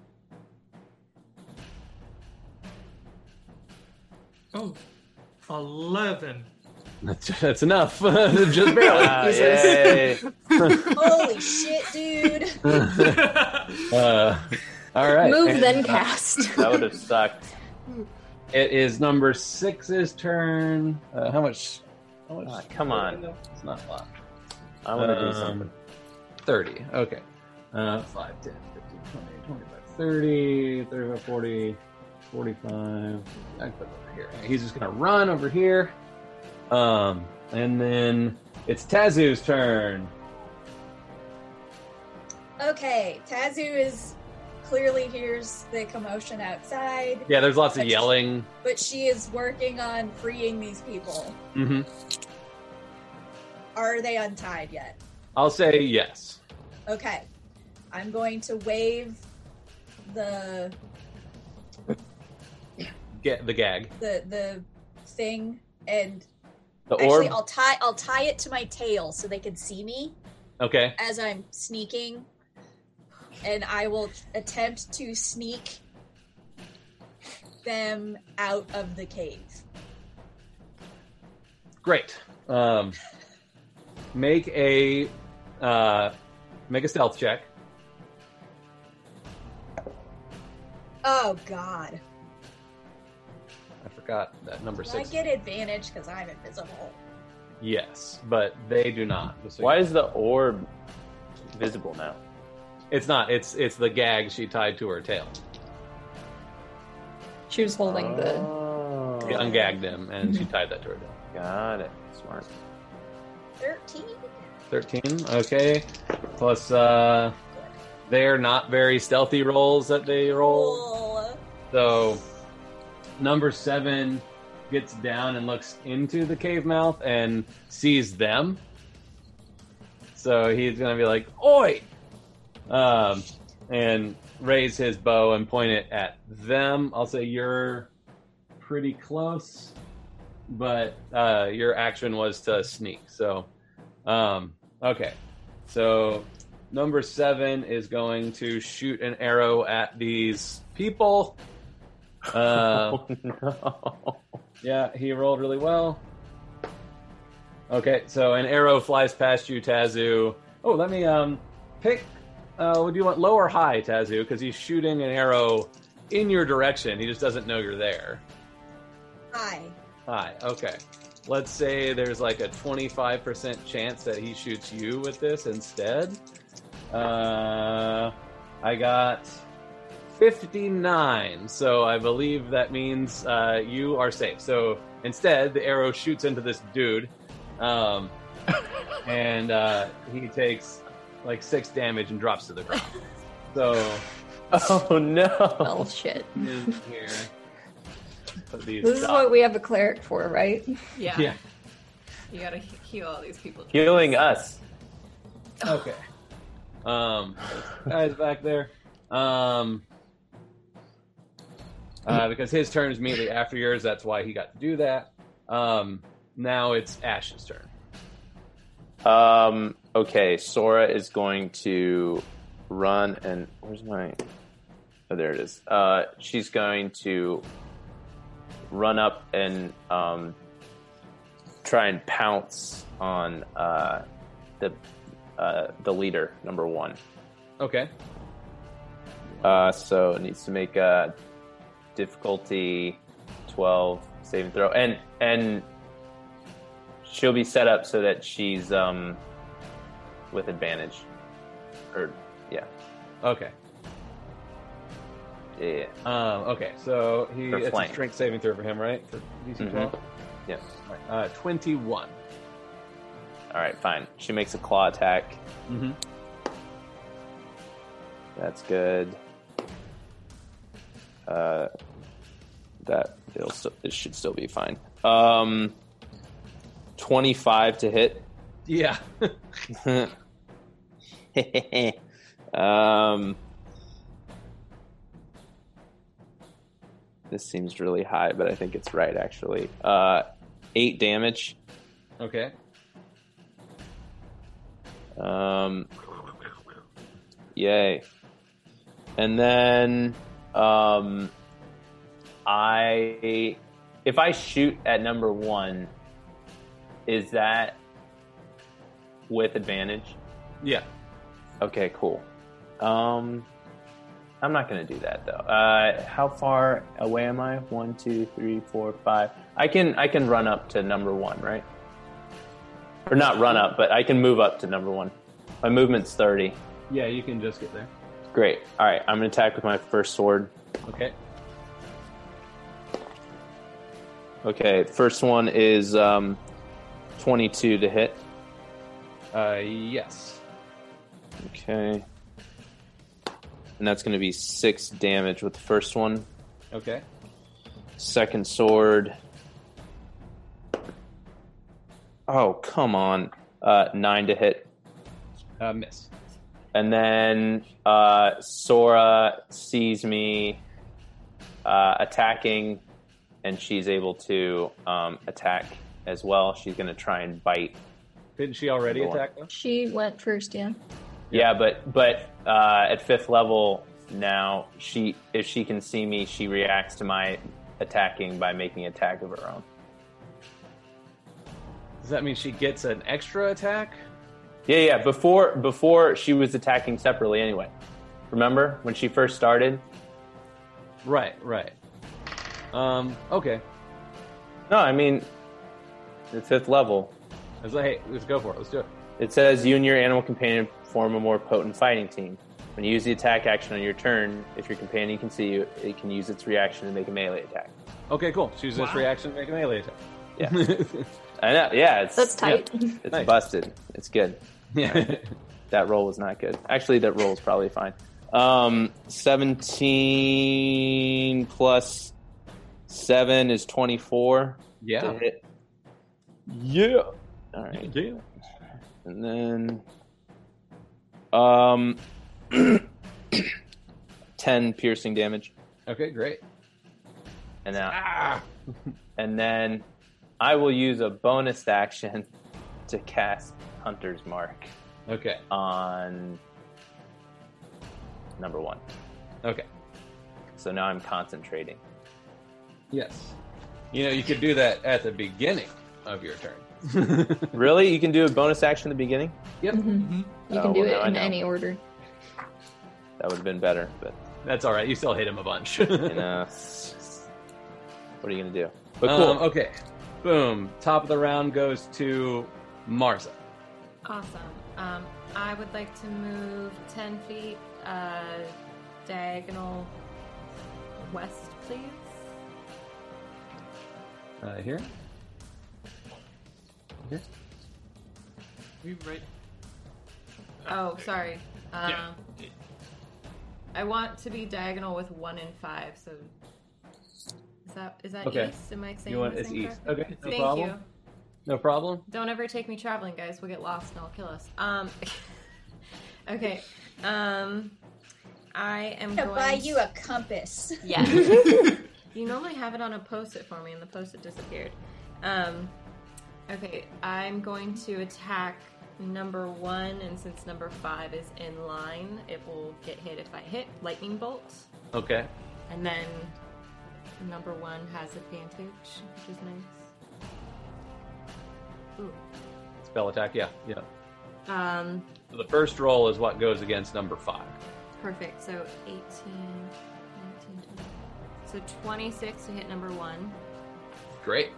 Oh, 11. That's, that's enough. <laughs> Just barely. Yay. <laughs> Holy shit, dude! <laughs> Uh, all right. Move and, then uh, cast. that would have sucked. It is number six's turn. Uh, how much? How much? Ah, come on. It's not a lot. I want to do Um, something. 30. Okay. Uh, 5, 10, 15, 20, 25, 30, 35, 40, 45. I can put over here. He's just going to run over here. Um, and then it's Tazu's turn. Okay, Tazu is clearly hears the commotion outside, Yeah, there's lots of yelling. but she is working on freeing these people. hmm Are they untied yet? I'll say yes. Okay. I'm going to wave the Get the gag. the the thing and The actually orb. I'll tie I'll tie it to my tail so they can see me Okay. as I'm sneaking. And I will attempt to sneak them out of the cave. Great. Um, make a uh, make a stealth check. Oh God! I forgot that number Do I get advantage because I'm invisible? Yes, but they do not. so Why you- is the orb visible now? It's not. It's it's the gag she tied to her tail. She was holding the. Oh. She ungagged him, and she tied that to her tail. Got it. Smart. Thirteen. 13 okay plus uh they're not very stealthy rolls that they roll Cool. so number seven gets down and looks into the cave mouth and sees them so he's gonna be like oi um and raise his bow and point it at them i'll say you're pretty close but uh your action was to sneak so um, okay, so number seven is going to shoot an arrow at these people. Uh, oh <laughs> no. yeah, he rolled really well. Okay, so an arrow flies past you, Tazu. Oh, let me um pick. Uh, would you want low or high, Tazu? Because he's shooting an arrow in your direction. He just doesn't know you're there. Hi. Hi. Okay. Let's say there's like a 25% chance that he shoots you with this instead. Uh, I got 59, so I believe that means uh, you are safe. So instead, the arrow shoots into this dude, um, <laughs> and uh, he takes like six damage and drops to the ground. <laughs> So Oh no. Oh shit! in here, put these This is what we have a cleric for, right? Yeah. Yeah. You gotta heal all these people. Healing us. Okay. Um, guys back there. Um, uh, because his turn is immediately after yours, that's why he got to do that. Um, now it's Ash's turn. Um. Okay. Sora is going to run and where's my? Oh, there it is. Uh, she's going to run up and um, try and pounce on uh, the uh, the leader, number one. Okay. Uh, so it needs to make a difficulty twelve saving throw, and and she'll be set up so that she's um with advantage, or yeah, Okay. yeah. Um, okay. So he For it's a flank. strength saving throw for him, right? For DC Mhm. 12? Yeah. Uh, 21. All right, fine. She makes a claw attack. Mm-hmm. That's good. Uh, that it'll still, it should still be fine. Um, twenty-five to hit. Yeah. <laughs> <laughs> <laughs> um, this seems really high, but I think it's right actually. Uh, eight damage. okay. Um, yay. And then, um, I, if I shoot at number one, is that with advantage? Yeah. Okay, cool. Um, I'm not gonna do that though. Uh, how far away am I? One, two, three, four, five. I can I can run up to number one, right? Or not run up, but I can move up to number one. My movement's thirty. Yeah, you can just get there. Great. All right, I'm gonna attack with my first sword. Okay. Okay, first one is um, 22 to hit. Uh, yes. Okay. And that's going to be six damage with the first one. Okay. Second sword. Oh, come on. Uh, nine to hit. Uh, miss. And then uh, Sora sees me uh, attacking, and she's able to um, attack as well. She's going to try and bite. Didn't she already Go on. attack though? She went first, yeah. Yeah, but but uh, at fifth level, now she, if she can see me, she reacts to my attacking by making an attack of her own. Does that mean she gets an extra attack? Yeah, yeah. Before before she was attacking separately anyway. Remember when she first started? Right, right. Um, okay. No, I mean the fifth level. I was like, hey, let's go for it. Let's do it. It says you and your animal companion form a more potent fighting team. When you use the attack action on your turn, if your companion can see you, it can use its reaction to make a melee attack. Okay, cool. Choose this reaction to make a melee attack. Yeah. <laughs> I know. Yeah, it's That's tight. it's Nice. busted. It's good. Yeah. That roll was not good. Actually, that roll is probably fine. Um, seventeen plus seven is twenty-four. yeah. Yeah. All right. Yeah. And then, um, <clears throat> ten piercing damage, Okay, great. and now, Ah! <laughs> and then, I will use a bonus action to cast Hunter's Mark Okay. on number one. Okay. So now I'm concentrating. Yes. You know, you could do that at the beginning of your turn. <laughs> Really, you can do a bonus action at the beginning. yep. Mhm. You Oh, can do well, it in any order. That would have been better, but That's all right. You still hit him a bunch. you <laughs> know, what are you gonna do? But cool. Um, okay. Boom. Top of the round goes to Marza. Awesome. Um, I would like to move 10 feet uh, diagonal west, please. Uh, here. Here. We right. Oh, sorry. Um, Yeah. I want to be diagonal with 1 and 5, so. Is that is that Okay. east? Am I saying You want this it's east. incorrectly? Okay. No Thank problem. you. No problem. Don't ever take me traveling, guys. We'll get lost and I'll kill us. Um. <laughs> okay. Um. I am going gonna buy you a compass. Yeah. <laughs> you normally have it on a post-it for me, and the post-it disappeared. Um, okay, I'm going to attack number one, and since number five is in line, it will get hit if I hit lightning bolt, Okay. and then number one has advantage, which is nice. Ooh. Spell attack. Yeah. Yeah. Um, So the first roll is what goes against number five. perfect. So 18, 19, 20. So 26 to hit number one. Great.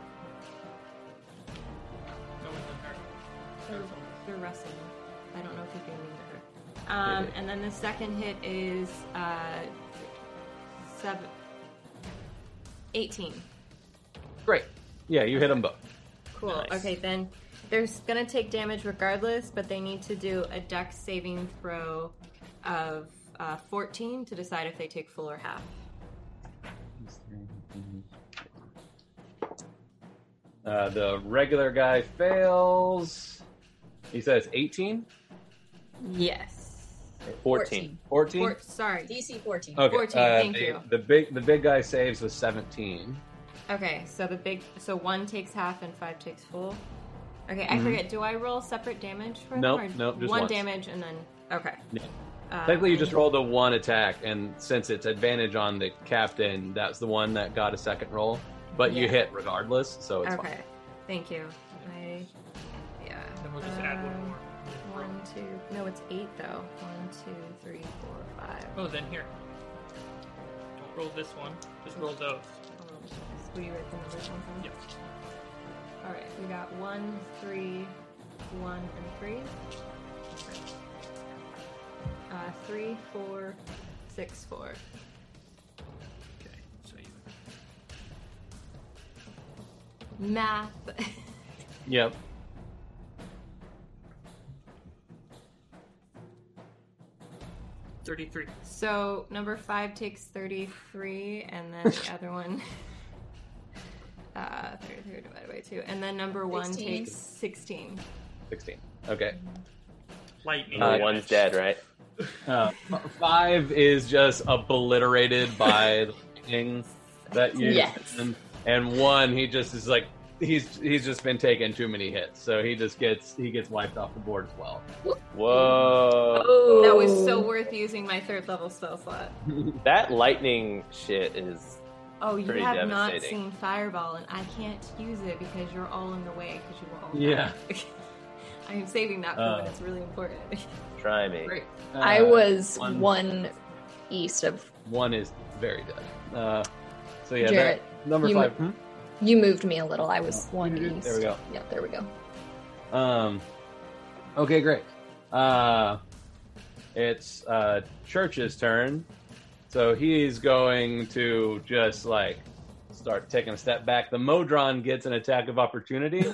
In there. They're wrestling. I don't know if doing to her. Um, and then the second hit is uh, seven, 18. Great. Yeah, you hit them both. Cool. Nice. Okay, then they're gonna take damage regardless, but they need to do a dex saving throw of uh, 14 to decide if they take full or half. Uh, the regular guy fails. He says 18? Yes. 14. 14? Four, sorry. DC 14. Okay. 14, uh, thank the, you. The big the big guy saves with 17. Okay, so the big so one takes half and five takes full. Okay, Mm-hmm. I forget. Do I roll separate damage for Nope, them? or nope, just one once. damage and then okay. Yeah. Um, Technically, you just rolled a one attack, and since it's advantage on the captain, that's the one that got a second roll. But you hit regardless, so it's Okay, thank you. I yeah. Then we'll just add one more. One, two. No, it's eight though. One, two, three, four, five. Oh, then here. Don't roll this one. Just roll those. Will you write the numbers down for me? Yep. All right, we got one, three, one, and three. Uh, three, four, six, four. Okay. So you. Math. <laughs> Yep. Thirty-three. so number five takes thirty-three, and then the other <laughs> one. Uh, 33 divided by 2. And then number 1 16. takes 16. 16. Okay. Lightning. Uh, one's dead, right? Uh, f- five is just obliterated by the lightning that you Yes. and, and one he just is like he's he's just been taking too many hits, so he just gets he gets wiped off the board as well. Whoa. Oh, That was so worth using my third level spell slot. <laughs> That lightning shit is. Oh, you have not seen Fireball, and I can't use it because you're all in the way because you will all Yeah. <laughs> I am saving that for Uh. when it's really important. <laughs> Try me. Great. I Uh, was one- one, east of. one is very dead. Uh, so yeah, Jarrett, that, number you five. mo- You moved me a little. I was one you did? east. There we go. Yeah, there we go. Um, okay, great. Uh, it's uh, Church's turn, so he's going to just like start taking a step back. The Modron gets an attack of opportunity.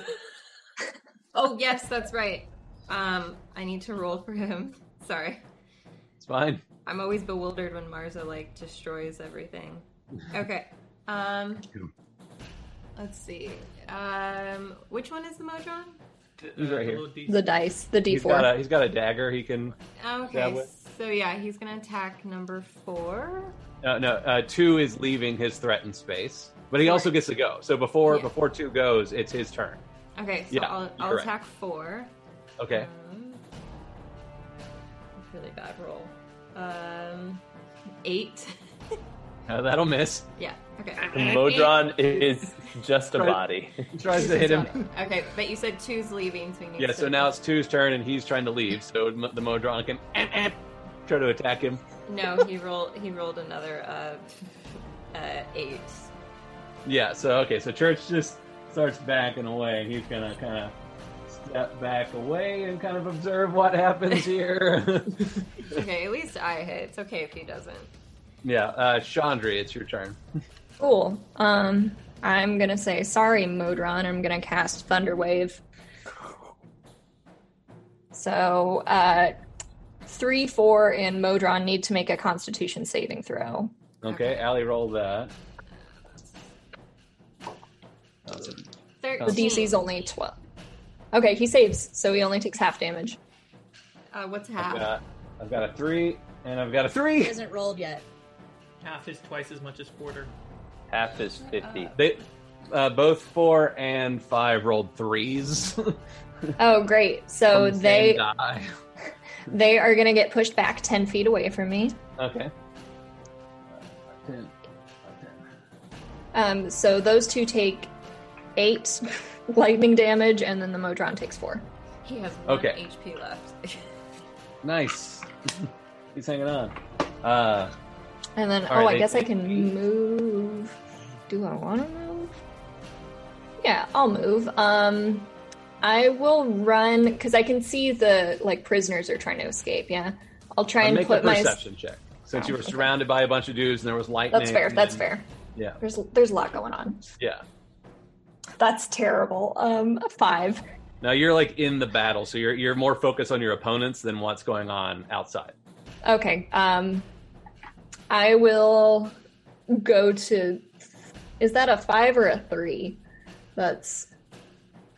<laughs> oh yes, that's right. Um, I need to roll for him. <laughs> Sorry, it's fine. I'm always bewildered when Marza like destroys everything. Okay. Um, let's see. Um, which one is the Modron? He's right here. little D- The dice, the He's got d4. a he's got a dagger. He can. Okay, Yeah, what- so yeah, he's gonna attack number four. Uh, no, uh, two is leaving his threatened space, but he also gets to go. So before Yeah. before two goes, it's his turn. Okay, so Yeah, I'll, I'll attack four. Okay. Um, really bad roll. Um, eight. <laughs> Uh, <laughs> that'll miss. yeah. Okay. The Modron is just a Right. body. He tries to hit him. Okay, but you said two's leaving, so we need Yeah, to- so now it's two's turn, and he's trying to leave. So m- the Modron can eh, eh, try to attack him. No, he rolled. He rolled another uh, uh, eight. Yeah. So okay. So Church just starts backing away. He's gonna kind of step back away and kind of observe what happens here. <laughs> Okay, at least I hit. It's okay if he doesn't. Yeah. Uh, Chandri, it's your turn. Cool. Um, I'm gonna say sorry, Modron. I'm gonna cast Thunder Wave. So, uh, three, four, and Modron need to make a Constitution saving throw. Okay. Allie, roll that. The Thirteen. DC's only twelve. Okay, he saves, so he only takes half damage. Uh, what's I've half? got, I've got a three, and I've got a three. He three. hasn't rolled yet. Half is twice as much as quarter. Half is 50. They uh, both four and five rolled threes. <laughs> Oh, great! So the they <laughs> they are gonna get pushed back ten feet away from me. Okay. Um, so those two take eight <laughs> lightning damage, and then the Modron takes four. He has one Okay. HP left. Nice. He's hanging on. Uh, And then, oh, I guess I can eight. move. Do I want to move? Yeah, I'll move. Um, I will run because I can see the like prisoners are trying to escape. Yeah, I'll try I'll and make put a my. perception check. Since you Oh, were okay. surrounded by a bunch of dudes and there was lightning. That's fair. That's fair. Yeah. There's there's a lot going on. Yeah. That's terrible. Um, a five. Now you're like in the battle, so you're you're more focused on your opponents than what's going on outside. Okay. Um, I will go to. Is that a five or a three? That's.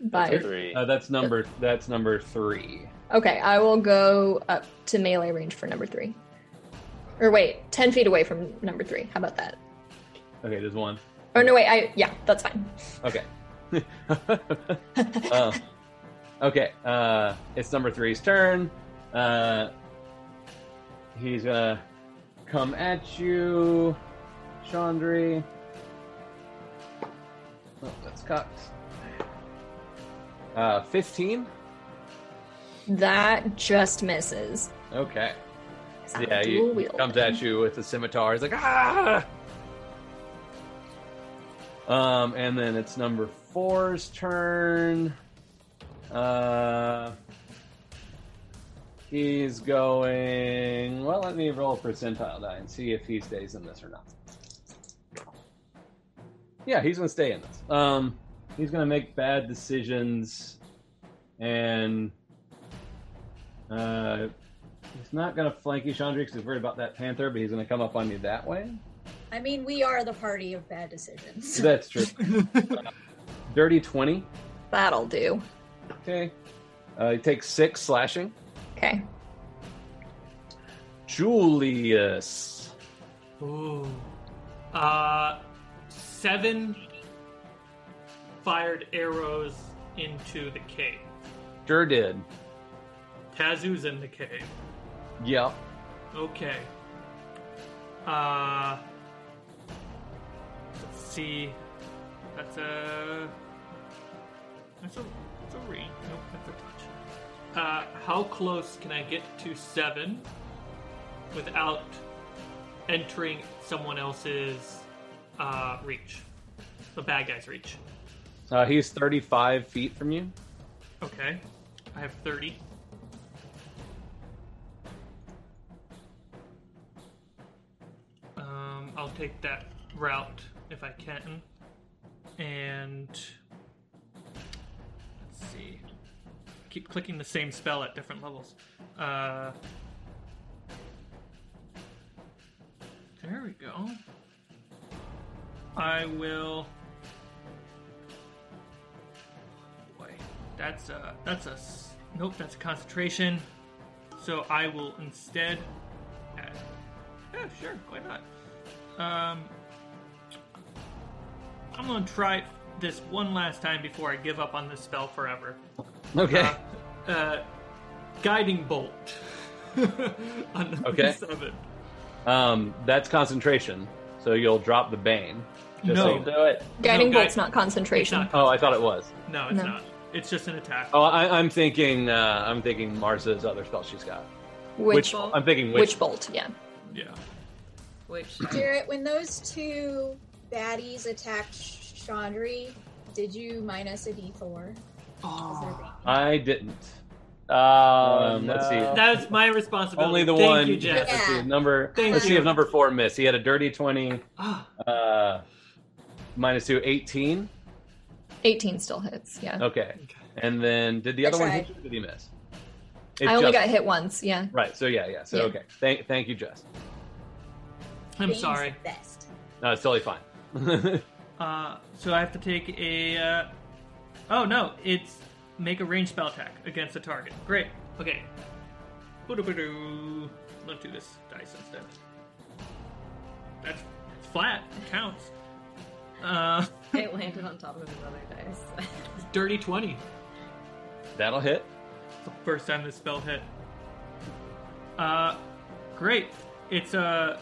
By, Three. Uh, that's number that's number three. Okay, I will go up to melee range for number three. Or wait, ten feet away from number three. How about that? Okay, there's one. Or no, wait, I yeah, that's fine. Okay. Uh, <laughs> okay. Uh, it's number three's turn. Uh, he's gonna come at you, Chandri. Oh, that's cocked. Uh, fifteen. That just misses. Okay. I'm Yeah, he comes at you with the scimitar. He's like, ah! Um, and then it's number four's turn. Uh, he's going. Well, let me roll a percentile die and see if he stays in this or not. Yeah, he's gonna stay in this. Um, he's gonna make bad decisions, and uh, he's not gonna flank you, Chandri, because he's worried about that panther. But he's gonna come up on you that way. I mean, we are the party of bad decisions. <laughs> That's true. Uh, <laughs> Dirty twenty. That'll do. Okay. Uh, he takes six slashing. Okay. Julius. Ooh. Uh, seven fired arrows into the cave. Sure did. Tazu's in the cave. Yep. Okay. Uh. Let's see. That's a. That's a. That's a read. Nope, that's a touch. Uh, how close can I get to seven without entering someone else's uh, reach? The bad guy's reach. Uh, he's 35 feet from you. Okay. I have 30. Um, I'll take that route if I can. And let's see. Keep clicking the same spell at different levels. Uh, there we go. I will. Boy, that's a that's a nope. That's a concentration. So I will instead. Add, yeah, sure. Why not? Um, I'm gonna try this one last time before I give up on this spell forever. Okay. Uh, uh, guiding bolt. <laughs> on Okay. seven. Um, that's concentration. So you'll drop the bane. Just No. so you- Do it. Guiding No, guy- bolt's not concentration. It's not- Oh, I thought it was. No, it's No. not. It's just an attack. Oh, I, I'm thinking. Uh, I'm thinking Marza's other spell she's got. Witch bolt? I'm thinking which which. bolt? Yeah. Yeah. Which Jarrett, when those two baddies attacked Chandri, did you minus a d4? Was there ba- I didn't. Oh, Um, let's see. no. That's my responsibility. Only the Thank one. you, Jeff. Let's see. Yeah. Number. Thank let's see if number four missed. He had a dirty 20. Ah, Uh, minus two, 18. 18 still hits. Yeah. Okay. And then did the I other one hit you? or Did he miss? It I only just- got hit once. Yeah. Right. So yeah, yeah. So Yeah. okay. Thank, thank you, Jess. I'm Bane's sorry. Best. No, it's totally fine. <laughs> Uh, so I have to take a. Uh... Oh no! It's make a range spell attack against a target. Great. Okay. Boo-doo-boo-doo. Let's do this dice instead. That's it's flat. It counts. Uh, <laughs> it landed on top of his other dice. <laughs> dirty twenty. That'll hit. It's the first time this spell hit. Uh, great. It's a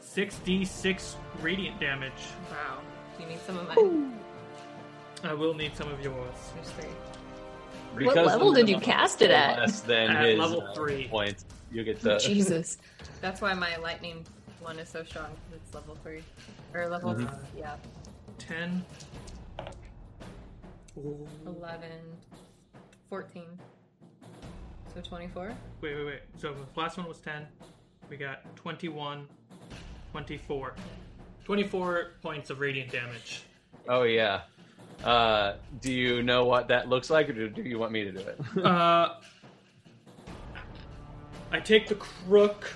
six d six radiant damage. wow. Do you need some of mine? I will need some of yours. There's three. What level did you cast it at? Less than At his level uh, three. points. You get to. Jesus. <laughs> That's why my lightning one is so strong. 'cause It's level three or level Mhm. uh, yeah, Ten. Ooh. 11, 14. So 24. Wait, wait, wait. So the last one was 10. We got 21, 24. 24 points of radiant damage. Oh yeah. Uh, do you know what that looks like, or do, do you want me to do it? <laughs> Uh, I take the crook,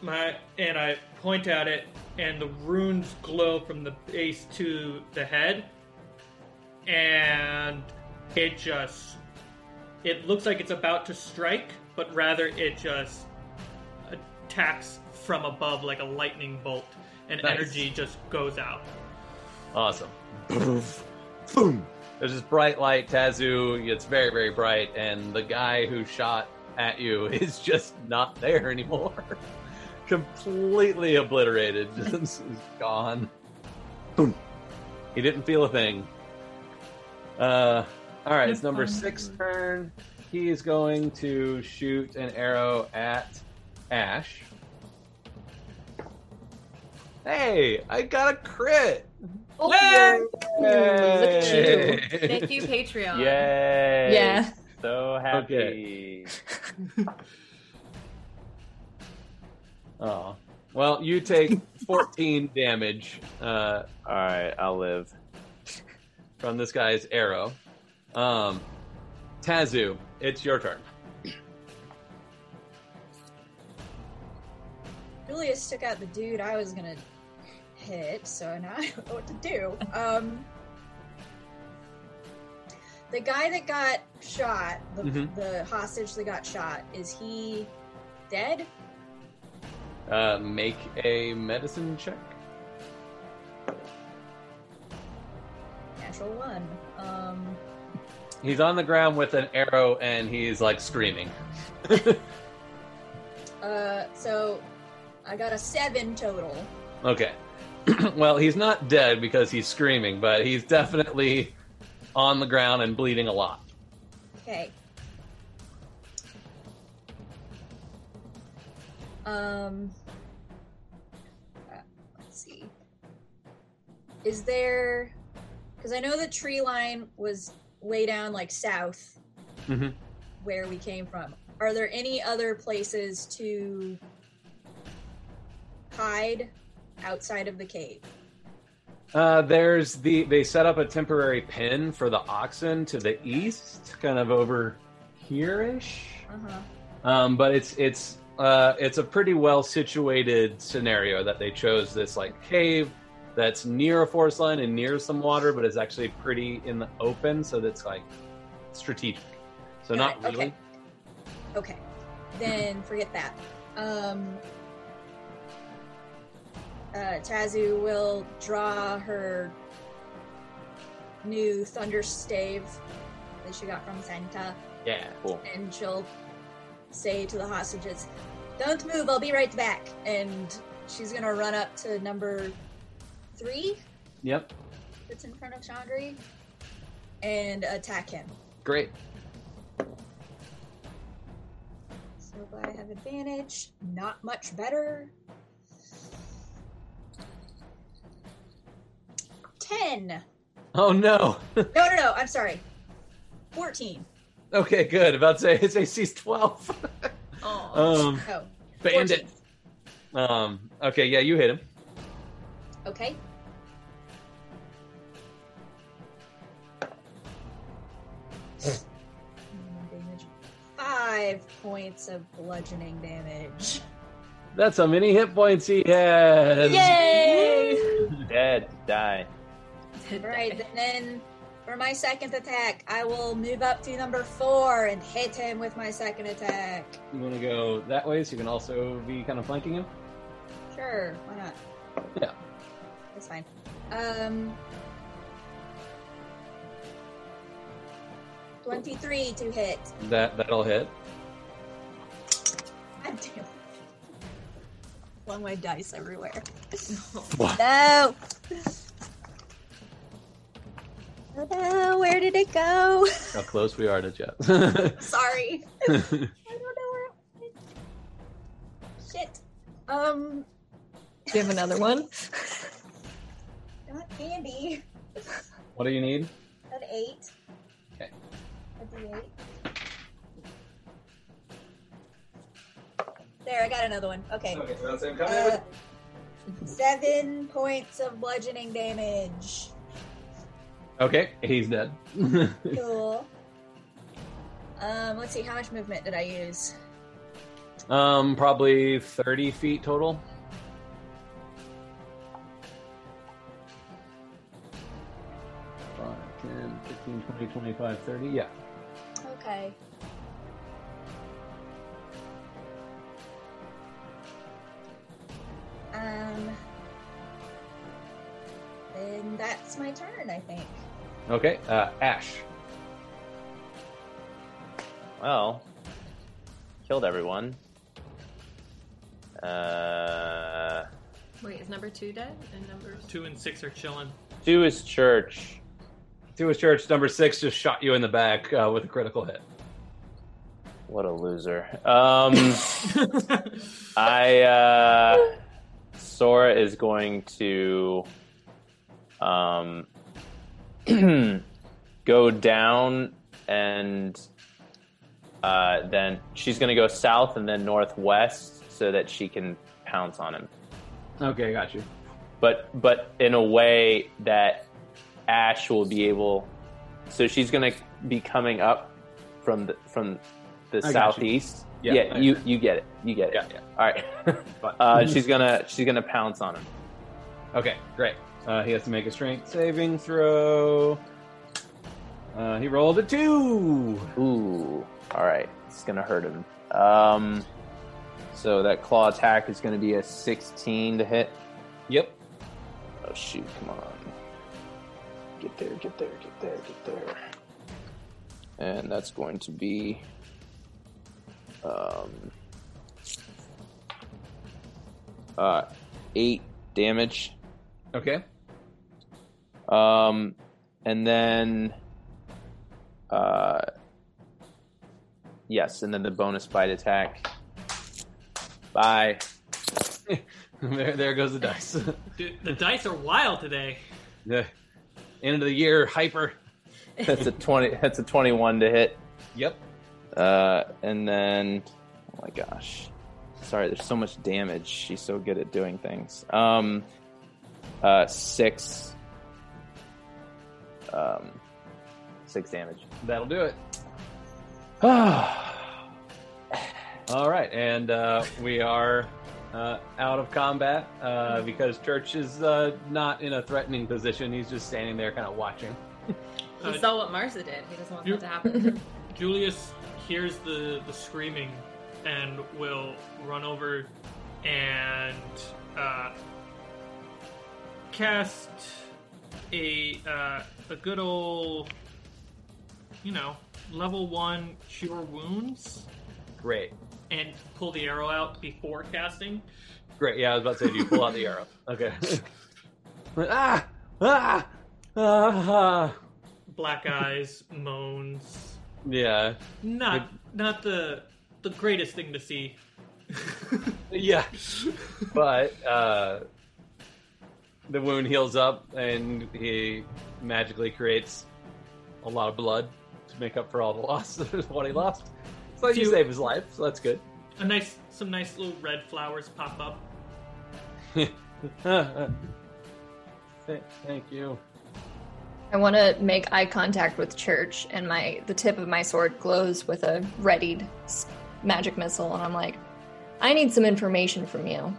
my and I point at it, and the runes glow from the base to the head, and it just it looks like it's about to strike, but rather it just attacks from above like a lightning bolt, and Nice. energy just goes out. Awesome. Boom. There's this bright light, Tazu. It's very, very bright, and the guy who shot at you <laughs> is just not there anymore. <laughs> Completely obliterated. <laughs> Just is gone. Boom. He didn't feel a thing. Uh, all right, it's number six turn. He is going to shoot an arrow at Ash. Hey, I got a crit! Oh, Yay! Look at you. Thank you, Patreon. Yay! Yeah. So happy. Oh. <laughs> Well, you take 14 <laughs> damage uh, All right, I'll live. from this guy's arrow. Um, Tazu, it's your turn. Julius took out the dude I was gonna hit, so now I don't know <laughs> what to do. Um, the guy that got shot, the, Mhm. the hostage that got shot, is he dead? Uh, make a medicine check. Natural natural one. Um, He's on the ground with an arrow and he's like screaming. <laughs> uh, so I got a seven total. Okay. <clears throat> well, he's not dead because he's screaming, but he's definitely on the ground and bleeding a lot. Okay. Um. Let's see. Is there? Because I know the tree line was way down, like south, Mhm. where we came from. Are there any other places to hide outside of the cave? Uh, there's the they set up a temporary pen for the oxen to the east, kind of over here-ish. Uh-huh. Um, but it's it's uh, it's a pretty well situated scenario that they chose this like cave that's near a forest line and near some water, but it's actually pretty in the open, so that's like strategic. So not it, really. Okay. Then forget that. Um, uh, Tazu will draw her new thunder stave that she got from Santa, Yeah. Cool. and she'll say to the hostages, "Don't move. I'll be right back." And she's gonna run up to number three Yep. that's in front of Chandri and attack him. Great. So glad I have advantage. Not much better. Ten. Oh no. <laughs> No, no, no. I'm sorry. Fourteen. okay, good. About to say his AC's twelve. <laughs> Oh. <laughs> um, Oh, bandit. 14. Um. Okay. Yeah, you hit him. Okay. Five points of bludgeoning damage. That's how many hit points he has. Yay! Dead. Die. Right, and then for my second attack, I will move up to number four and hit him with my second attack. You want to go that way, so you can also be kind of flanking him. Sure, why not? Yeah. That's fine. Um, twenty-three to hit. That that'll hit. God damn. Flung my dice everywhere. What? No. Oh <laughs> no, where did it go? <laughs> How close we are to Jeff. <laughs> Sorry. I don't know where. Shit. Um, Do you have another one? not candy. what do you need? An eight. Okay. A D8. There, I got another one. Okay. Okay, so that's him Uh, seven points of bludgeoning damage. Okay, he's dead. <laughs> Cool. Um, let's see, how much movement did I use? um, probably thirty feet total. Five, 10, 15, 20, 25, 30. Yeah. Okay. Um, then that's my turn, I think. Okay, uh, Ash. Well, killed everyone. Uh, Wait, is number two dead? And number Two and six are chilling. two is Church. To his Church, number six just shot you in the back uh, with a critical hit. What a loser. Um, <laughs> I uh, Sora is going to um <clears throat> go down and uh, then she's going to go south and then northwest so that she can pounce on him. Okay, got you. but but in a way that Ash will be able. So she's going to be coming up from the from the I you. southeast. Yeah, Yeah, you you get it. You get it. Yeah, yeah. All right. <laughs> Uh, she's gonna she's gonna pounce on him. Okay, great. Uh, he has to make a strength saving throw. Uh, he rolled a two. Ooh. All right. It's gonna hurt him. Um. So that claw attack is gonna be a 16 to hit. Yep. Oh shoot! Come on. Get there, get there, get there, get there. And that's going to be um uh eight damage. Okay. Um and then uh yes, and then the bonus bite attack. Bye. <laughs> there, there goes the dice. <laughs> Dude, the dice are wild today. the end of the year hyper. That's a twenty that's a twenty one to hit. Yep. Uh, and then, oh my gosh, sorry, there's so much damage. She's so good at doing things. Um, uh, six, um, six damage. That'll do it. Ah, <sighs> All right, and uh, we are uh, out of combat uh, because Church is uh, not in a threatening position. He's just standing there, kind of watching. He saw what Marza did. He doesn't want you- that to happen. <laughs> Julius hears the the screaming and will run over and uh, cast a uh, a good old you know level one cure wounds Great, and pull the arrow out before casting. great. Yeah, I was about to say, do you pull out the arrow? <laughs> Okay. ah, <laughs> ah, ah, ah. Black eyes, moans. Yeah, Not not the the greatest thing to see. <laughs> yeah. But uh, the wound heals up, and he magically creates a lot of blood to make up for all the <laughs> loss of what he lost. So you Few- save his life, so that's good. A nice some nice little red flowers pop up. <laughs> Th- Thank you. I want to make eye contact with Church, and my the tip of my sword glows with a readied magic missile, and I'm like, I need some information from you.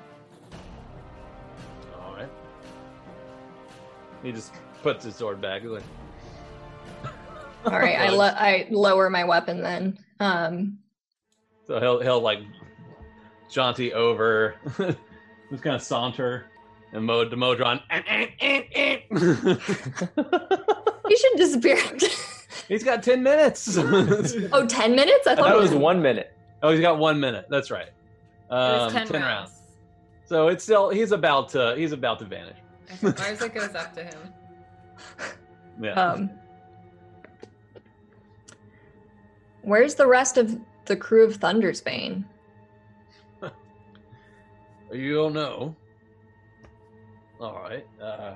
He just puts his sword back. He's like, <laughs> All right, I lo- I lower my weapon then. Um, so he'll he'll like jaunty over, <laughs> just kind of saunter and mode to Modron. <laughs> you should disappear. He's got ten minutes. oh, 10 minutes? I I thought thought it it was was one minute. oh, he's got one minute. That's right. It was Um, ten, rounds. So it's still he's about to he's about to vanish. I think Marza goes up to him. <laughs> Yeah. Um, where's the rest of the crew of Thundersbane? <laughs> You don't know. All right. Uh,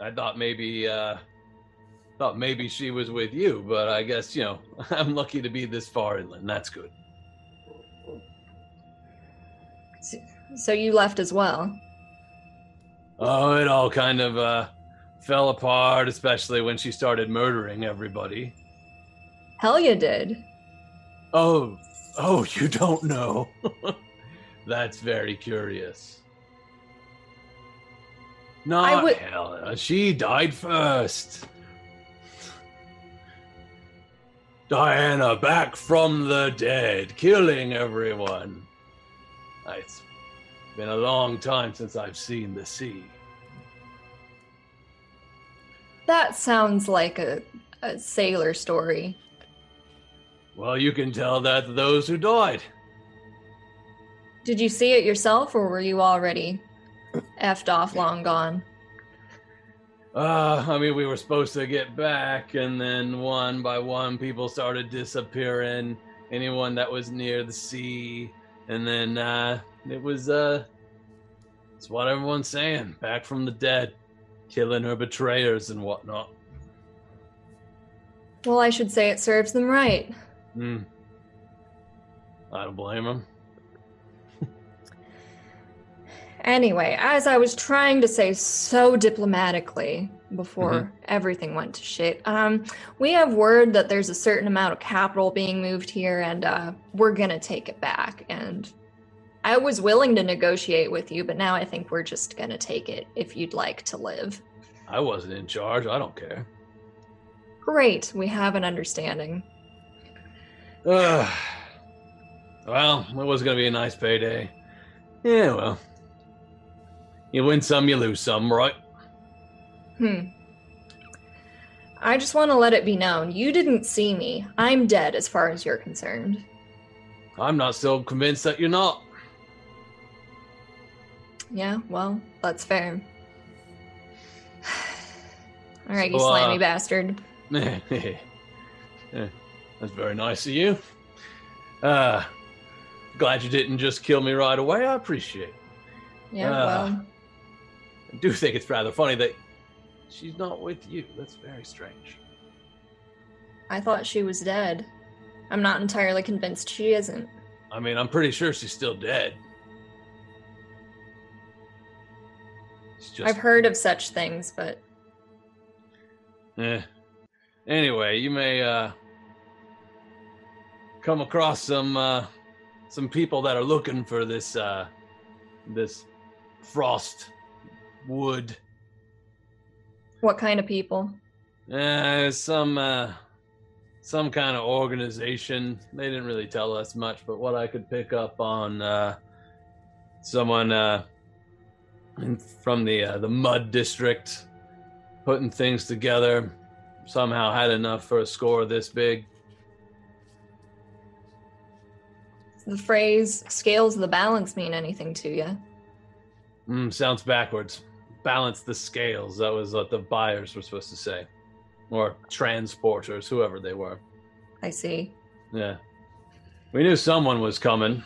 I thought maybe uh, thought maybe she was with you, but I guess you know <laughs> I'm lucky to be this far inland. That's good. So you left as well. Oh, it all kind of uh, fell apart, especially when she started murdering everybody. Hell, you did. Oh, oh, you don't know. <laughs> That's very curious. Not would- Helena. She died first. Diana back from the dead, killing everyone. It's been a long time since I've seen the sea. That sounds like a, a sailor story. Well, you can tell that to those who died. Did you see it yourself, or were you already effed off long gone? Uh, I mean, we were supposed to get back, and then one by one, people started disappearing. Anyone that was near the sea, and then uh, it was uh, it's what everyone's saying. Back from the dead, killing her betrayers and whatnot. Well, I should say it serves them right. Hmm. I don't blame them. <laughs> Anyway, as I was trying to say so diplomatically before Mhm. everything went to shit, um, we have word that there's a certain amount of capital being moved here, and uh, we're gonna take it back. And I was willing to negotiate with you, but now I think we're just gonna take it if you'd like to live. I wasn't in charge. I don't care. Great, we have an understanding. Ugh. <sighs> well, it was going to be a nice payday. Yeah, well. You win some, you lose some, right? Hmm. I just want to let it be known you didn't see me. I'm dead as far as you're concerned. I'm not so convinced that you're not. Yeah, well, that's fair. <sighs> All right, you So, uh, slimy bastard. <laughs> That's very nice of you. Uh, glad you didn't just kill me right away. I appreciate it. Yeah, uh, well, I do think it's rather funny that she's not with you. That's very strange. I thought she was dead. I'm not entirely convinced she isn't. I mean, I'm pretty sure she's still dead. It's just, I've heard of such things, but Eh. Anyway, you may uh, come across some uh, some people that are looking for this uh, this frost wood. what kind of people? Uh, some uh, some kind of organization. They didn't really tell us much, but what I could pick up on uh, someone uh, in- from the uh, the mud district putting things together. Somehow had enough for a score this big. The phrase scales of the balance mean anything to you? Mm, sounds backwards. Balance the scales. That was what the buyers were supposed to say, or transporters, whoever they were. I see. Yeah. We knew someone was coming.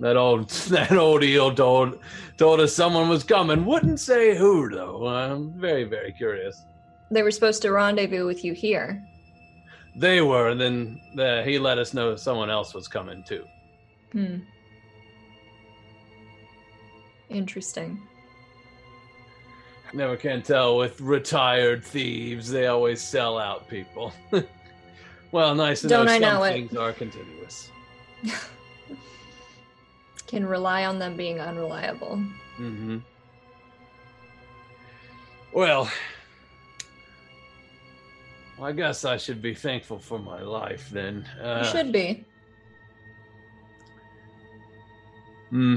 That old <laughs> that old eel told told us someone was coming. Wouldn't say who though. I'm very very curious. They were supposed to rendezvous with you here. They were, and then uh, he let us know someone else was coming too. Hmm. Interesting. Never can tell with retired thieves. They always sell out people. <laughs> well, nice to Don't know I some know it. things are continuous. <laughs> Can rely on them being unreliable. Mm-hmm. Well, I guess I should be thankful for my life then. Uh, you should be. Hmm.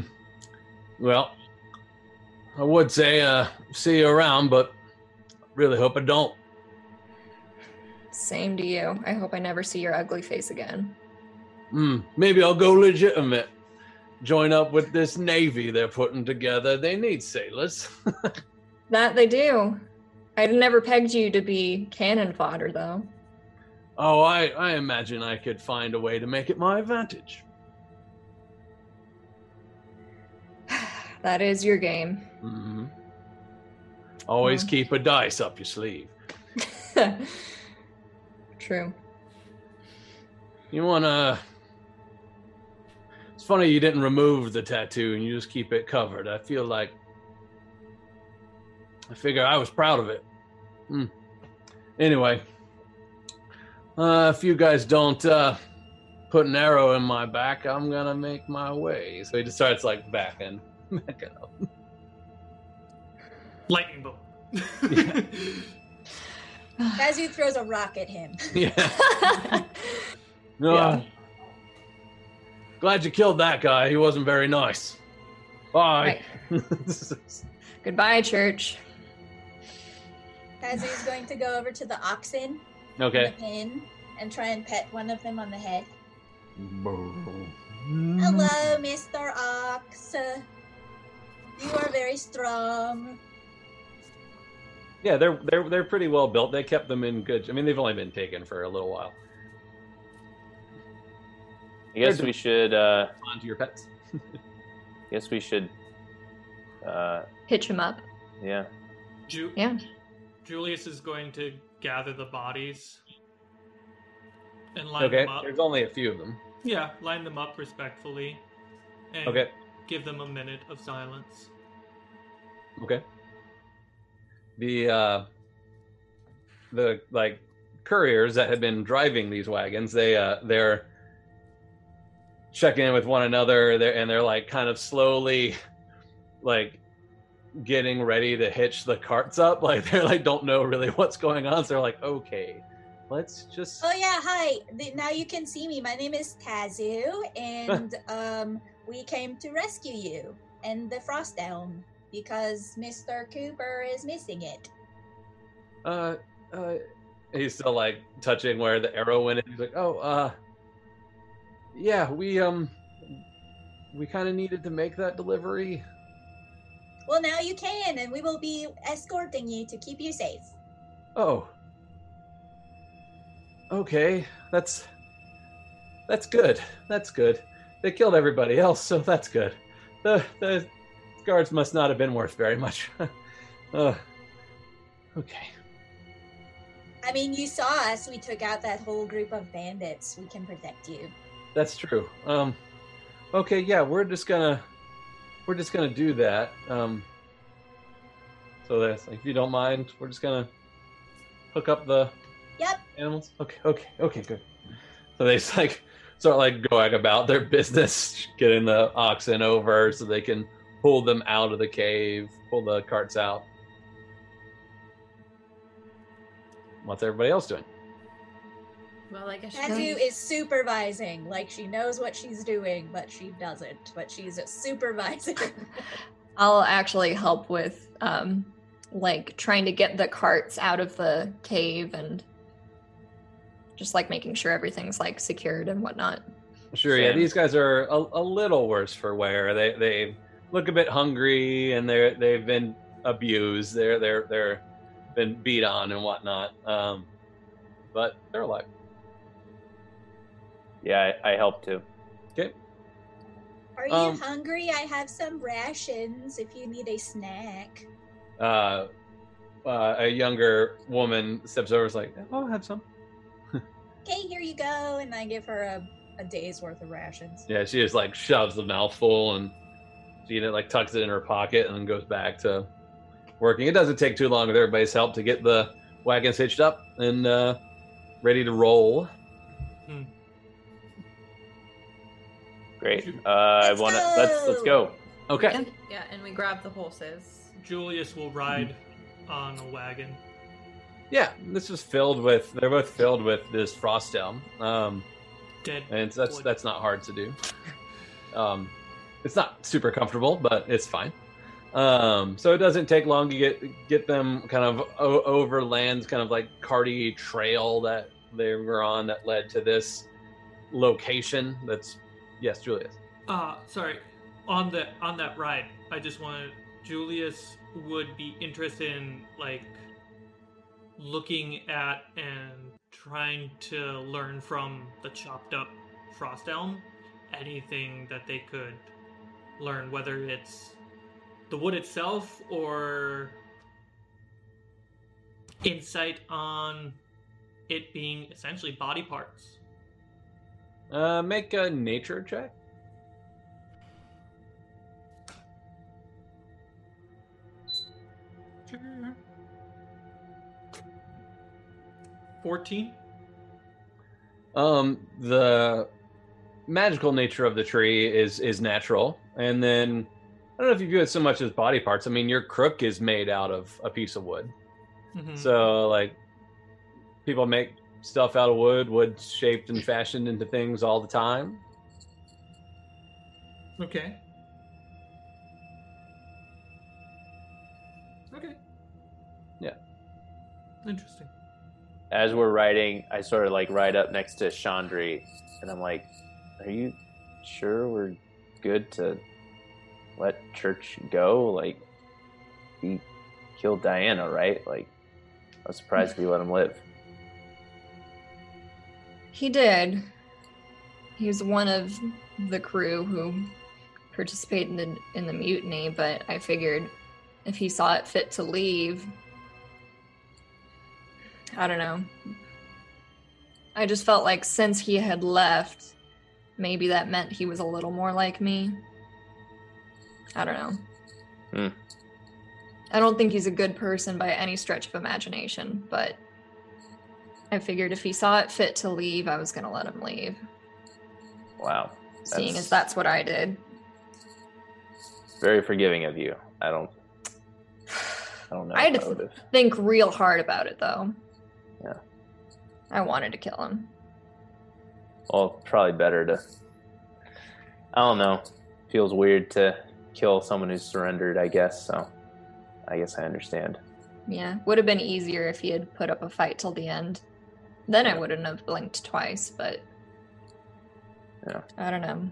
Well, I would say uh, see you around, but really hope I don't. Same to you. I hope I never see your ugly face again. Hmm. Maybe I'll go legitimate. Join up with this navy they're putting together. They need sailors. <laughs> That they do. I'd never pegged you to be cannon fodder, though. oh, I, I imagine I could find a way to make it my advantage. <sighs> That is your game. hmm Always Well. keep a dice up your sleeve. <laughs> True. You wanna? It's funny you didn't remove the tattoo and you just keep it covered. I feel like I figure I was proud of it. Hmm. Anyway, uh, if you guys don't uh, put an arrow in my back, I'm gonna make my way. So he just starts like backing, <laughs> backing up. Lightning bolt. <laughs> Yeah. he throws a rock at him. Yeah. <laughs> No, Yeah. Glad you killed that guy. He wasn't very nice. Bye. <laughs> Goodbye, Church. Kazu's going to go over to the oxen, okay. the pen, and try and pet one of them on the head. Hello, Mr. Ox. You are very strong. Yeah, they're they're they're pretty well built. They kept them in good. I mean, they've only been taken for a little while. I guess we should. Uh, On to your pets. I <laughs> guess we should. Uh, Hitch him up. yeah. Ju- Yeah. Julius is going to gather the bodies and line Okay, them up. there's only a few of them. Yeah, line them up respectfully. And Okay, give them a minute of silence. okay. The uh, the like couriers that had been driving these wagons, they uh, they're checking in with one another, they're, and they're like kind of slowly, like getting ready to hitch the carts up. Like they're like don't know really what's going on, so they're like, okay, let's just. Oh yeah, hi. The- Now you can see me. My name is Kazu, <laughs> and um, we came to rescue you and the Frost Elm because Mr. Cooper is missing it. Uh, uh, he's still like touching where the arrow went. in. He's like, "Oh, uh, yeah, we um, we kind of needed to make that delivery. Well, now you can, and we will be escorting you to keep you safe. Oh, okay, that's that's good. That's good. They killed everybody else, so that's good. The the guards must not have been worth very much. <laughs> uh, okay. I mean, you saw us. We took out that whole group of bandits. We can protect you. That's true. Um, okay, yeah, we're just gonna we're just gonna do that. Um, so that's if you don't mind, we're just gonna hook up the Yep. animals. Okay, okay, okay, good. So they just like start like going about their business, getting the oxen over so they can pull them out of the cave, pull the carts out. What's everybody else doing? Well, I guess she Tattoo knows. is supervising. Like she knows what she's doing, but she doesn't. But she's a supervising. <laughs> I'll actually help with um like trying to get the carts out of the cave and just like making sure everything's like secured and whatnot. Sure, yeah. These guys are a, a little worse for wear. They they look a bit hungry and they're they've been abused. They're they're they're been beat on and whatnot. Um, but they're alive. Yeah, I, I help too. Okay. Are you Um, hungry? I have some rations if you need a snack. Uh, uh, a younger woman steps over. and is like, "Oh, I'll have some." Okay, here you go. And I give her a, a day's worth of rations. Yeah, she just like shoves the mouthful and she you know, like tucks it in her pocket and then goes back to working. It doesn't take too long with everybody's help to get the wagons hitched up and uh, ready to roll. Great. Uh, I Let's want to let's let's go. Okay. Yeah, and we grab the horses. Julius will ride on a wagon. Yeah, this is filled with. They're both filled with this frost elm, um, Dead. and it's, that's wood. that's not hard to do. <laughs> Um, it's not super comfortable, but it's fine. Um, so it doesn't take long to get get them kind of o- over lands, kind of like carty trail that they were on that led to this location. That's yes, Julius. Uh sorry. On the on that ride, I just wanted Julius would be interested in like looking at and trying to learn from the chopped up frost elm anything that they could learn whether it's the wood itself or insight on it being essentially body parts. Uh, make a nature check. Fourteen. Um, the magical nature of the tree is is natural, and then I don't know if you view it so much as body parts. I mean, your crook is made out of a piece of wood, Mhm. so like people make stuff out of wood, wood shaped and fashioned into things all the time. Okay. Okay. Yeah. Interesting. As we're riding, I sort of like ride up next to Chandri, and I'm like, "Are you sure we're good to let Church go? Like, he killed Diana, right? Like, I'm surprised we let him live." He did. He was one of the crew who participated in, in the mutiny, but I figured if he saw it fit to leave, I don't know. I just felt like since he had left, maybe that meant he was a little more like me. I don't know. Hmm. I don't think he's a good person by any stretch of imagination, but I figured if he saw it fit to leave, I was going to let him leave. Wow, Seeing as that's what I did. very forgiving of you. I don't, I don't know. <sighs> I had to think real hard about it, though. Yeah. I wanted to kill him. Well, probably better to. I don't know. Feels weird to kill someone who's surrendered. I guess so. I guess I understand. Yeah, would have been easier if he had put up a fight till the end. Then I wouldn't have blinked twice, but Yeah. I don't know.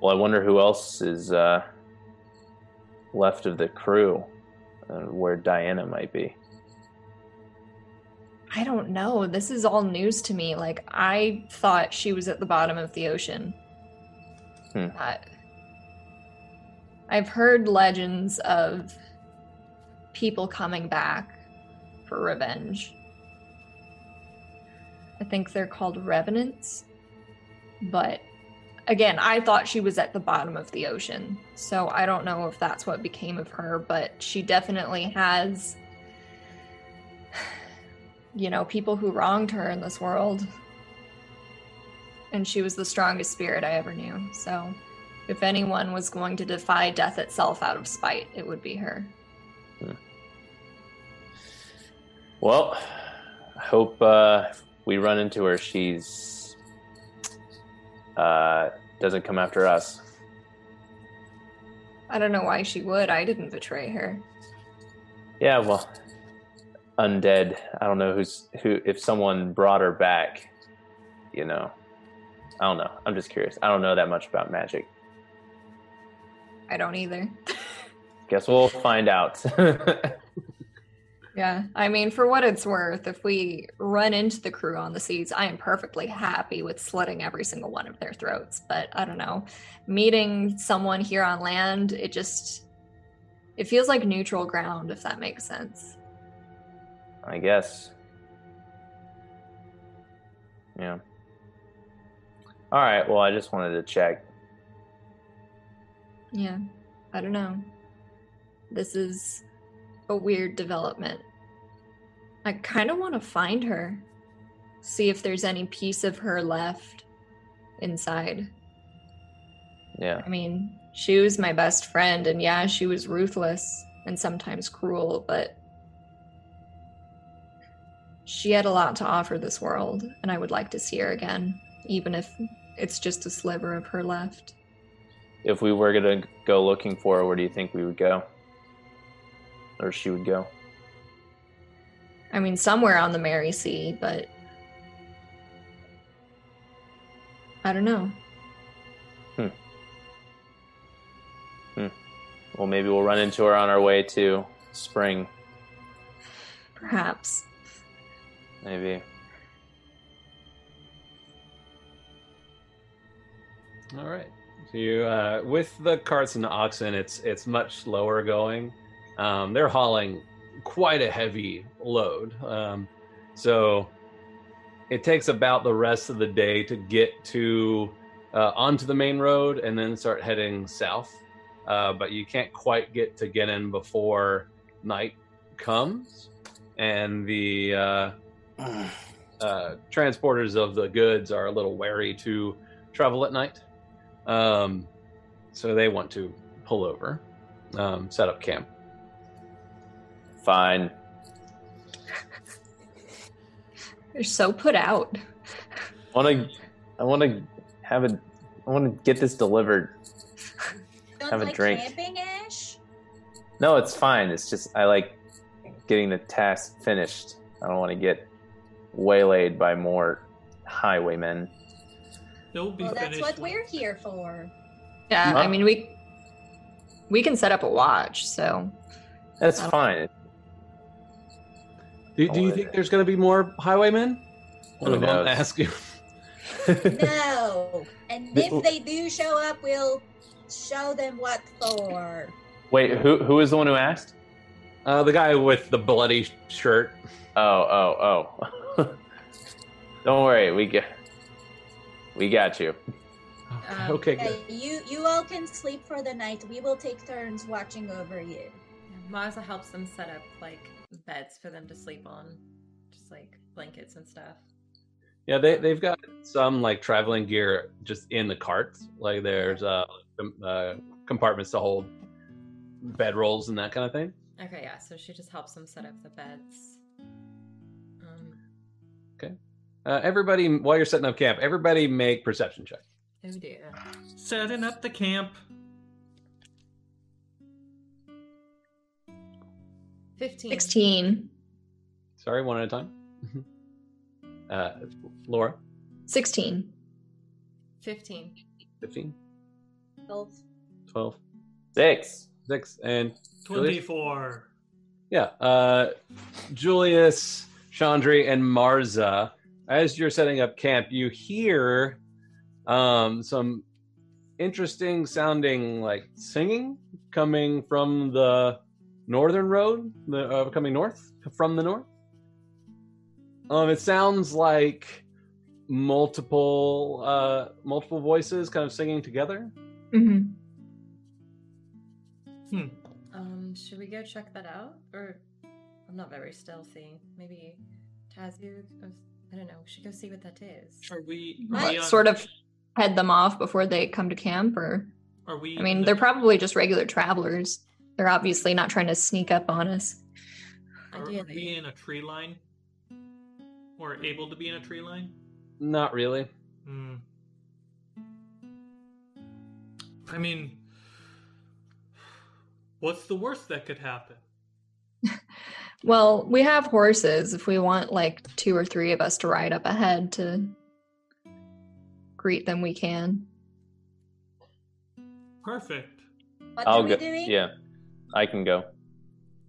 Well, I wonder who else is uh, left of the crew, and where Diana might be. I don't know. This is all news to me. Like I thought she was at the bottom of the ocean. Hmm. I, I've heard legends of people coming back for revenge. I think they're called revenants. But again, I thought she was at the bottom of the ocean. So I don't know if that's what became of her, but she definitely has you know, people who wronged her in this world. And she was the strongest spirit I ever knew. So, if anyone was going to defy death itself out of spite, it would be her. Well, I hope uh, we run into her. She's uh, doesn't come after us. I don't know why she would. I didn't betray her. Yeah, well, undead. I don't know who's who. If someone brought her back, you know, I don't know. I'm just curious. I don't know that much about magic. I don't either. <laughs> Guess we'll find out. <laughs> Yeah. I mean, for what it's worth, if we run into the crew on the seas, I am perfectly happy with slitting every single one of their throats. But I don't know. Meeting someone here on land, it just it feels like neutral ground, if that makes sense. I guess. Yeah. All right. Well, I just wanted to check. Yeah. I don't know. This is a weird development. I kind of want to find her. See if there's any piece of her left inside. Yeah. I mean, she was my best friend, and yeah, she was ruthless and sometimes cruel, but she had a lot to offer this world, and I would like to see her again, even if it's just a sliver of her left. If we were gonna go looking for her, where do you think we would go? Or she would go? I mean, somewhere on the Mary Sea, but I don't know. Hmm. Hmm. Well, maybe we'll run into her on our way to spring. Perhaps. Maybe. All right. So you, uh, with the carts and the oxen, it's it's much slower going. Um, they're hauling quite a heavy load, um, so it takes about the rest of the day to get to uh, onto the main road and then start heading south. Uh, but you can't quite get to Genin before night comes, and the uh, uh, transporters of the goods are a little wary to travel at night. Um, so they want to pull over, um, set up camp. Fine. They're so put out. I Want to? I want to have a. I want to get this delivered. Don't Have a like drink. camping, Ash? No, it's fine. It's just I like getting the task finished. I don't want to get waylaid by more highwaymen. They'll be Well, that's what we're here for. Yeah, Huh? I mean we we can set up a watch, so That's fine. Do, do you Oh, think there's going to be more highwaymen? One Who of them knows? ask you. No. And if they do show up, we'll show them what for. Wait, who who is the one who asked? Uh, the guy with the bloody shirt. Oh, oh, oh. <laughs> Don't worry, we get we got you. Um, okay, Yeah, good. you you all can sleep for the night. We will take turns watching over you. Marza helps them set up like beds for them to sleep on, just like blankets and stuff. Yeah, they they've got some like traveling gear just in the carts. Like there's uh, uh compartments to hold bed rolls and that kind of thing. Okay, yeah. So she just helps them set up the beds. Um, okay. Uh, everybody, while you're setting up camp, everybody make perception check. oh dear. Setting up the camp. 15. 16. Sorry, one at a time. <laughs> uh, Laura, 16. 15. 15, 12. 12, Six. 6, and Julius? 24. Yeah, uh, Julius, Chandri, and Marza. As you're setting up camp, you hear um, some interesting sounding like singing coming from the northern road, the uh, coming north from the north. Um, it sounds like multiple uh, multiple voices kind of singing together. hmm Hmm. Um, should we go check that out? Or I'm not very stealthy. Maybe Tazu I don't know, we should go see what that is. Are we, are we on- Sort of head them off before they come to camp, or Are we? I mean, they're probably just regular travelers. They're obviously not trying to sneak up on us. Are, are Ideally. we in a tree line? Or able to be in a tree line? Not really. Hmm. I mean, what's the worst that could happen? <laughs> Well, we have horses. If we want like two or three of us to ride up ahead to greet them, we can. Perfect. What I'll are we go. Yeah, I can go.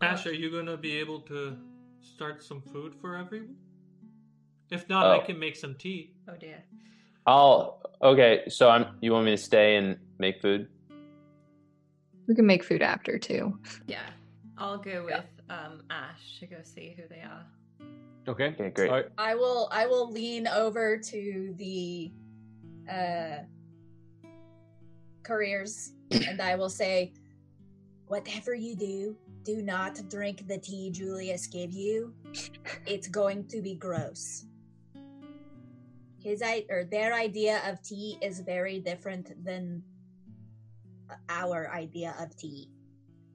Ash, are you gonna be able to start some food for everyone? If not, I Oh. can make some tea. Oh dear. I'll. Okay, so I'm. You want me to stay and make food? We can make food after too. Yeah. I'll go with um Ash to go see who they are. Okay. Okay, great. All right. I will I will lean over to the uh couriers and I will say whatever you do, do not drink the tea Julius gave you. It's going to be gross. His i or their idea of tea is very different than our idea of tea.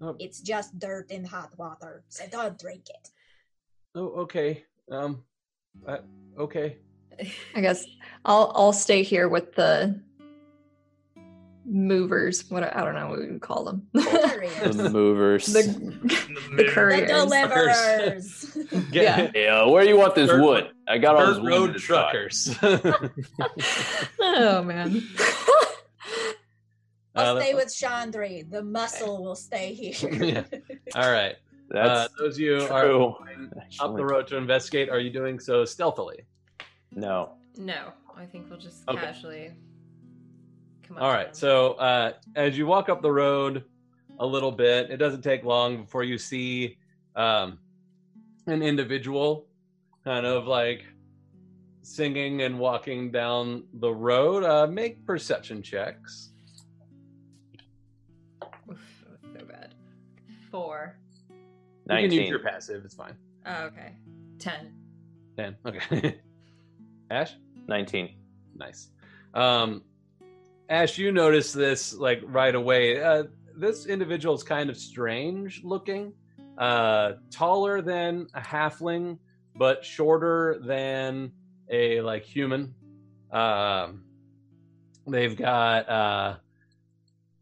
Oh. It's just dirt in hot water. So don't drink it. Oh, okay. Um, uh, okay. I guess I'll I'll stay here with the movers. What I don't know what we would call them. <laughs> Couriers. The movers. the the The couriers. deliverers. Yeah. yeah, where do you want this Dirt- wood? I got all this wood. road in the truck. truckers. <laughs> oh man. <laughs> I'll Uh, stay with Chandri. The muscle will stay here. Yeah. All right. Uh, those of you are true. going up the road to investigate. Are you doing so stealthily? No. No. I think we'll just Okay. casually come up. All to right. them. So uh, as you walk up the road a little bit, it doesn't take long before you see um, an individual kind of like singing and walking down the road. Uh, make perception checks. Oof, that so bad. Four. You can use your passive. It's fine. Oh, okay. Ten. Ten. Okay. <laughs> Ash. Nineteen. Nice. Um, Ash, you notice this like right away. Uh, this individual is kind of strange looking, uh, taller than a halfling, but shorter than a like human. Um, they've got uh,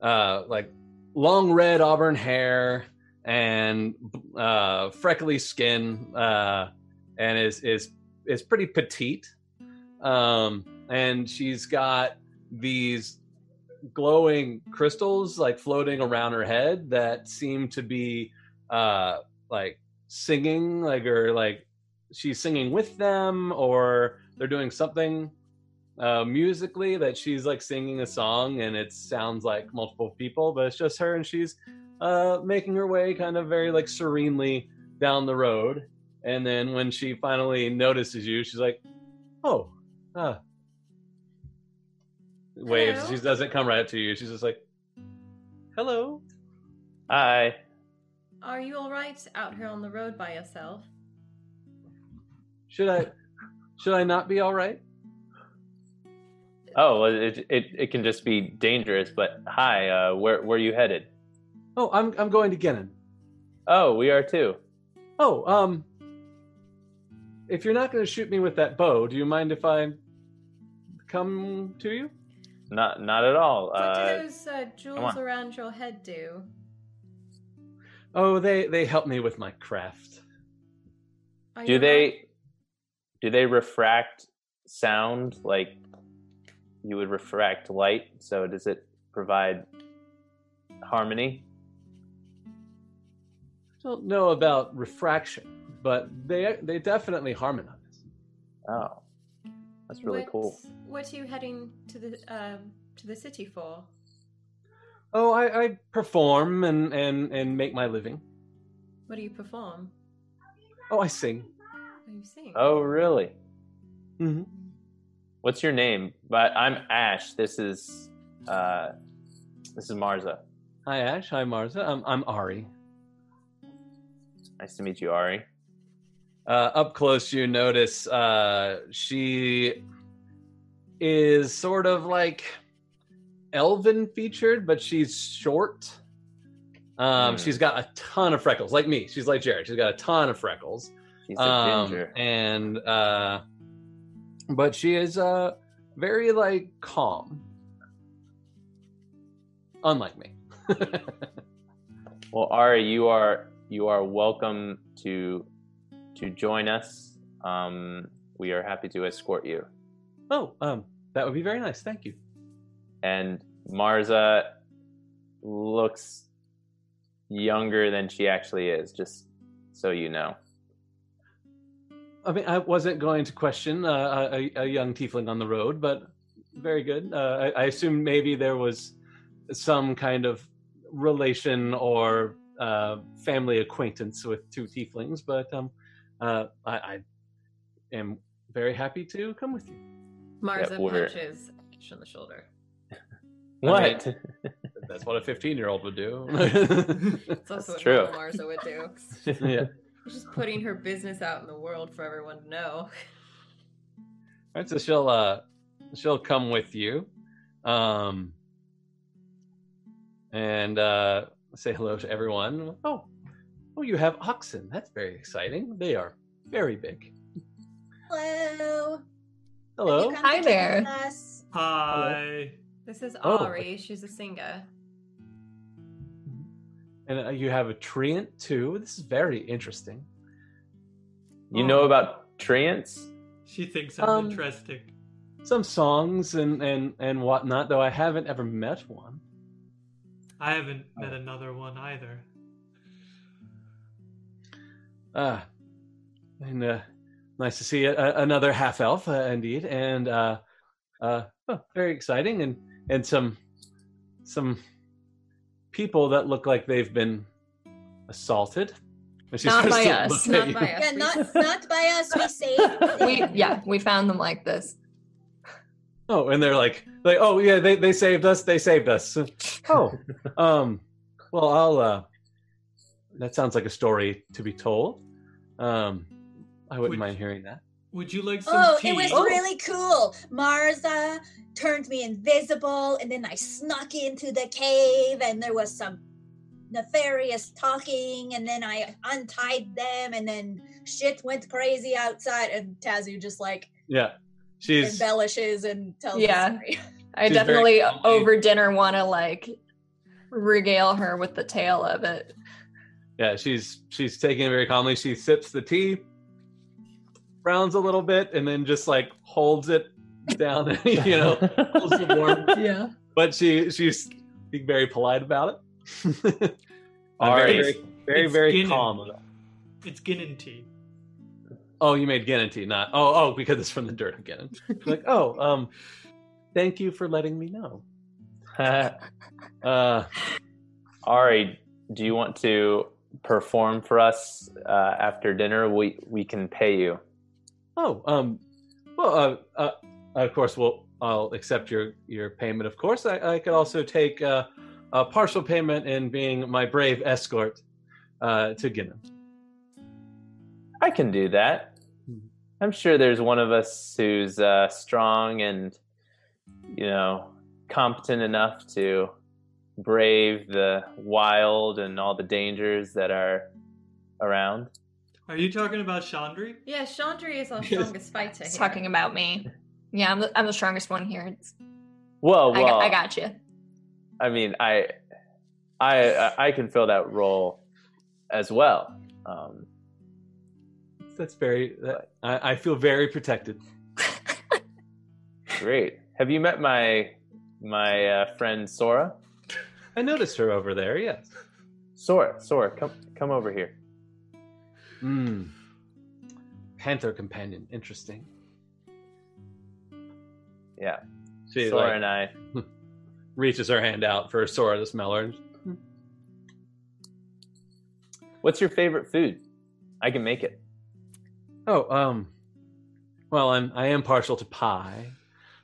uh, like long red auburn hair and uh, freckly skin, uh, and is is is pretty petite um, and she's got these glowing crystals like floating around her head that seem to be uh like singing like or like she's singing with them or they're doing something uh musically that she's like singing a song and it sounds like multiple people but it's just her and she's uh making her way kind of very like serenely down the road. And then when she finally notices you she's like oh ah waves Hello. she doesn't come right up to you she's just like hello Hi. Are you alright out here on the road by yourself? should i should i not be all right Oh, well, it, it it can just be dangerous. But hi, uh, where where are you headed? oh i'm i'm going to Gennon. Oh, we are too. oh um if you're not going to shoot me with that bow do you mind if i come to you Not not at all. What Uh, do those uh, jewels around your head do? Oh, they they help me with my craft. Are Do you they do they refract sound like you would refract light? So does it provide harmony? I Don't know about refraction, but they they definitely harmonize. Oh, that's really what, cool. What are you heading to the um, to the city for? Oh, I, I perform and, and and make my living. What do you perform? Oh, I sing. What you sing? Oh, really? hmm What's your name? But I'm Ash. This is uh, this is Marza. Hi, Ash. Hi, Marza. I'm I'm Ari. Nice to meet you, Ari. Uh, up close, you notice uh, she is sort of like elven featured, but she's short. Um, Hmm. She's got a ton of freckles, like me. She's like Jared. She's got a ton of freckles. She's a Um, ginger. and uh, but she is uh, very like calm, unlike me. <laughs> Well, Ari, you are you are welcome to to join us. Um, we are happy to escort you. oh, um, that would be very nice. Thank you. And Marza looks younger than she actually is. Just so you know. I mean, I wasn't going to question uh, a, a young tiefling on the road, but very good. Uh, I, I assume maybe there was some kind of relation or uh, family acquaintance with two tieflings, but um, uh, I, I am very happy to come with you. Marza we're- punches Ash on the shoulder. What? <laughs> That's what a 15 year old would do. It's <laughs> That's also what true. normal Marza would do. <laughs> yeah. She's just putting her business out in the world for everyone to know. All right, so she'll uh she'll come with you, um, and uh, say hello to everyone. Oh, oh, you have oxen. That's very exciting. They are very big. Hello. Hello. Have you come Hi there. join us? Hi. This is Oh. Ari. She's a singer. And uh, you have a treant too. This is very interesting. you know about treants? She thinks I'm Um, interesting. Some songs and and and whatnot, though I haven't ever met one. I haven't met another one either. Ah, and uh, nice to see a, a- another half elf, uh, indeed, and uh, uh, oh, very exciting, and and some some people that look like they've been assaulted. <laughs> And Not by us. look at Not you. by us. Yeah, We- not <laughs> not by us. We saved. <laughs> We yeah, we found them like this. Oh, and they're like, like, oh yeah, they they saved us. They saved us. Oh, um, well, I'll. uh That sounds like a story to be told. Um, I wouldn't Would- mind hearing that. Would you like some Oh, tea? it was really cool. Marza turned me invisible, and then I snuck into the cave, and there was some nefarious talking, and then I untied them, and then shit went crazy outside, and Tazu just like Yeah, she's embellishes and tells Yeah. the story. <laughs> I She's definitely over dinner want to like regale her with the tale of it. Yeah she's she's taking it very calmly. She sips the tea, frowns a little bit, and then just like holds it down. <laughs> you know, holds the warm <laughs> Yeah. but she she's being very polite about it. <laughs> I'm very, right. very, very, It's very Gannon. calm. about it. It's Gannon tea. Oh, you made Gannon tea, not oh oh because it's from the dirt of Gannon. like oh um, thank you for letting me know. Uh, Ari, do you want to perform for us uh, after dinner? We we can pay you. oh um, well uh, uh, of course we'll I'll accept your your payment. Of course, I, I could also take uh, a partial payment in being my brave escort uh, to Gannon. I can do that. I'm sure there's one of us who's uh, strong and, you know, competent enough to brave the wild and all the dangers that are around. Are you talking about Chandri? Yeah, Chandri is our <laughs> strongest fighter. It's here. talking about me. Yeah, I'm the, I'm the strongest one here. It's, Well, I, well, got, I got you. I mean, I, I, I can fill that role as well. Um, That's very. That, I, I feel very protected. <laughs> great. Have you met my my uh, friend Sora? I noticed her over there. Yes. Sora, Sora, come come over here. Hmm. Panther companion. Interesting. Yeah, She Sora like, and I. <laughs> reaches her hand out for Sora to smell her. What's your favorite food? I can make it. Oh, um, well, I'm I am partial to pie.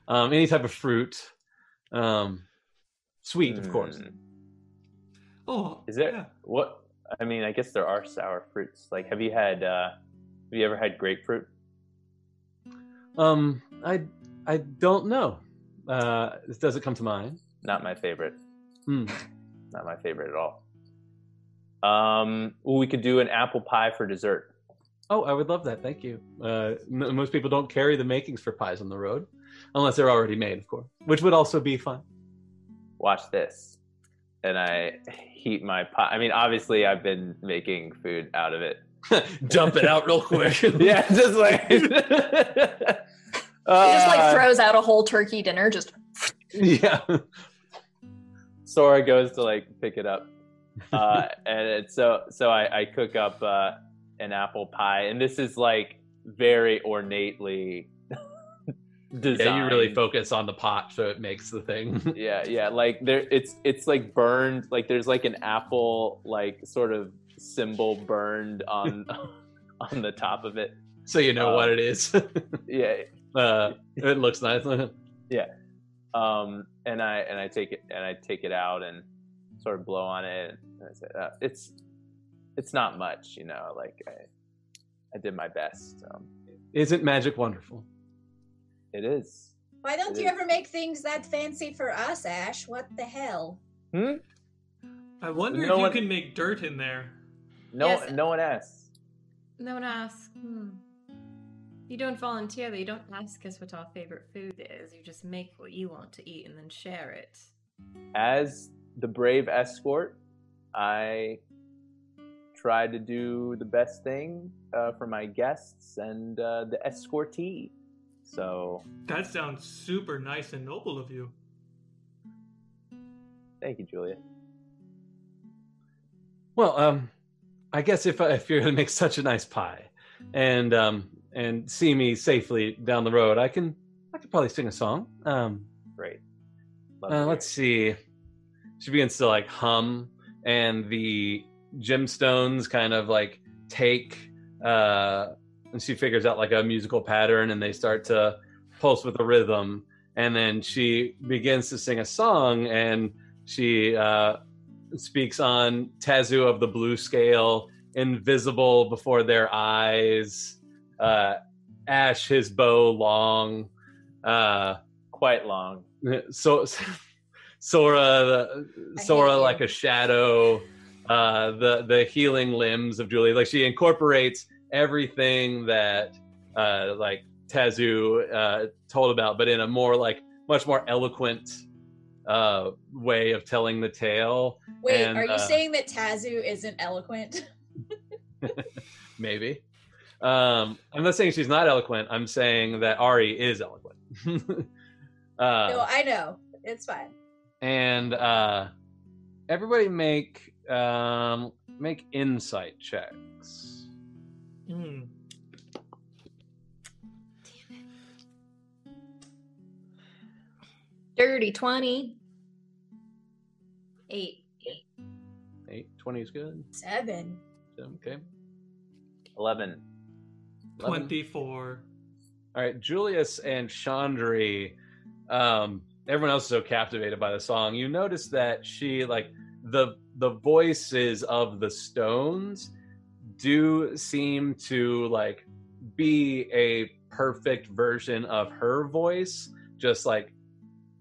Um, any type of fruit. Um, sweet, of course. Mm. Oh, Is there yeah. what? I mean, I guess there are sour fruits. Like, have you had? uh Have you ever had grapefruit? Um, I I don't know. Uh, does it come to mind. Not my favorite. Hmm. Not my favorite at all. Um, well, we could do an apple pie for dessert. Oh, I would love that. Thank you. Uh, m- most people don't carry the makings for pies on the road, unless they're already made, of course, which would also be fun. Watch this. And I heat my pot. I mean, obviously, I've been making food out of it. <laughs> Dump it out real quick. <laughs> yeah, just like. <laughs> He just Uh, like throws out a whole turkey dinner. Just yeah. Sora goes to like pick it up, uh, and it's so so I, I cook up uh, an apple pie, and this is like very ornately designed. Yeah, you really focus on the pot, so it makes the thing. <laughs> Yeah, yeah, like there, it's it's like burned. Like there's like an apple like sort of symbol burned on <laughs> on the top of it. so you know Uh, what it is. <laughs> Yeah, uh, it looks nice. Yeah. Um, and I and I take it and I take it out and sort of blow on it. And I say, uh, it's it's not much, you know. Like I I did my best. Um, Isn't magic wonderful? It is. Why don't It you is. ever make things that fancy for us, Ash? What the hell? Hmm? I wonder No if you can make dirt in there. No, Yes. no one asks. No one asks. Hmm. You don't volunteer. though. You don't ask us what our favorite food is. You just make what you want to eat and then share it. As the brave escort, I try to do the best thing uh, for my guests and uh, the escortee. So That sounds super nice and noble of you. thank you, Julia. Well, um, I guess if if you're gonna make such a nice pie, and um, and see me safely down the road, I can I could probably sing a song. Um, Great. Uh, let's see. She begins to like hum, and the gemstones kind of like take, uh, and she figures out like a musical pattern, and they start to pulse with a rhythm, and then she begins to sing a song, and she uh, speaks on Tazu of the blue scale, invisible before their eyes, uh, Ash his bow long, uh, quite long. so Sora, the, Sora hate you. like a shadow, uh, the the healing limbs of Julie. Like she incorporates everything that uh, like Tazu uh, told about, but in a more like much more eloquent uh, way of telling the tale. Wait, And, are you uh, saying that Tazu isn't eloquent? <laughs> maybe. Um, I'm not saying she's not eloquent. I'm saying that Ari is eloquent. <laughs> uh, no, I know. It's fine. and uh, everybody make um, make insight checks. Hmm. dirty twenty. Eight. Eight, 20 is good. Seven. Okay. Eleven. 11. 24. All right, Julius and Chandri. Um, everyone else is so captivated by the song. You notice that she like the the voices of the Stones do seem to like be a perfect version of her voice, just like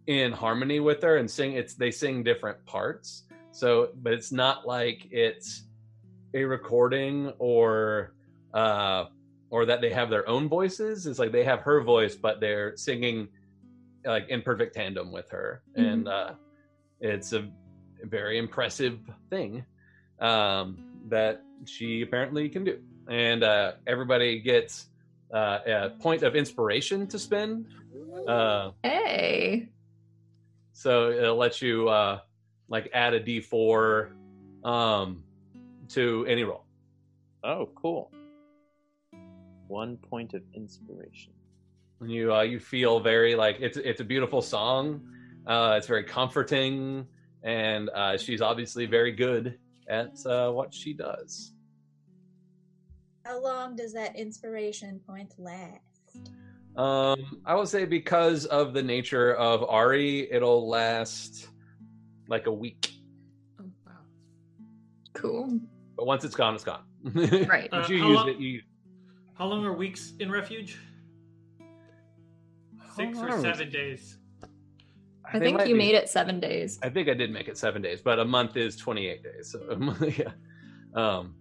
in harmony with her and sing. It's they sing different parts. So, but it's not like it's a recording or uh or that they have their own voices. It's like they have her voice, but they're singing like in perfect tandem with her, and uh, it's a very impressive thing. Um, that she apparently can do. And uh, everybody gets uh, a point of inspiration to spend. Uh, Hey. so it'll let you uh, like add a d4 um, to any roll. Oh, cool. One point of inspiration. And you uh, you feel very like it's it's a beautiful song. Uh, it's very comforting, and uh, she's obviously very good at uh, what she does. How long does that inspiration point last? Um, I would say because of the nature of Ari, it'll last like a week. Oh, wow. Cool. But once it's gone, it's gone. <laughs> Right. Uh, you how use long- it, you How long are weeks in refuge? Six or seven days. I think you made it seven days. I think I did make it seven days, but a month is twenty eight days. So <laughs> yeah. Um.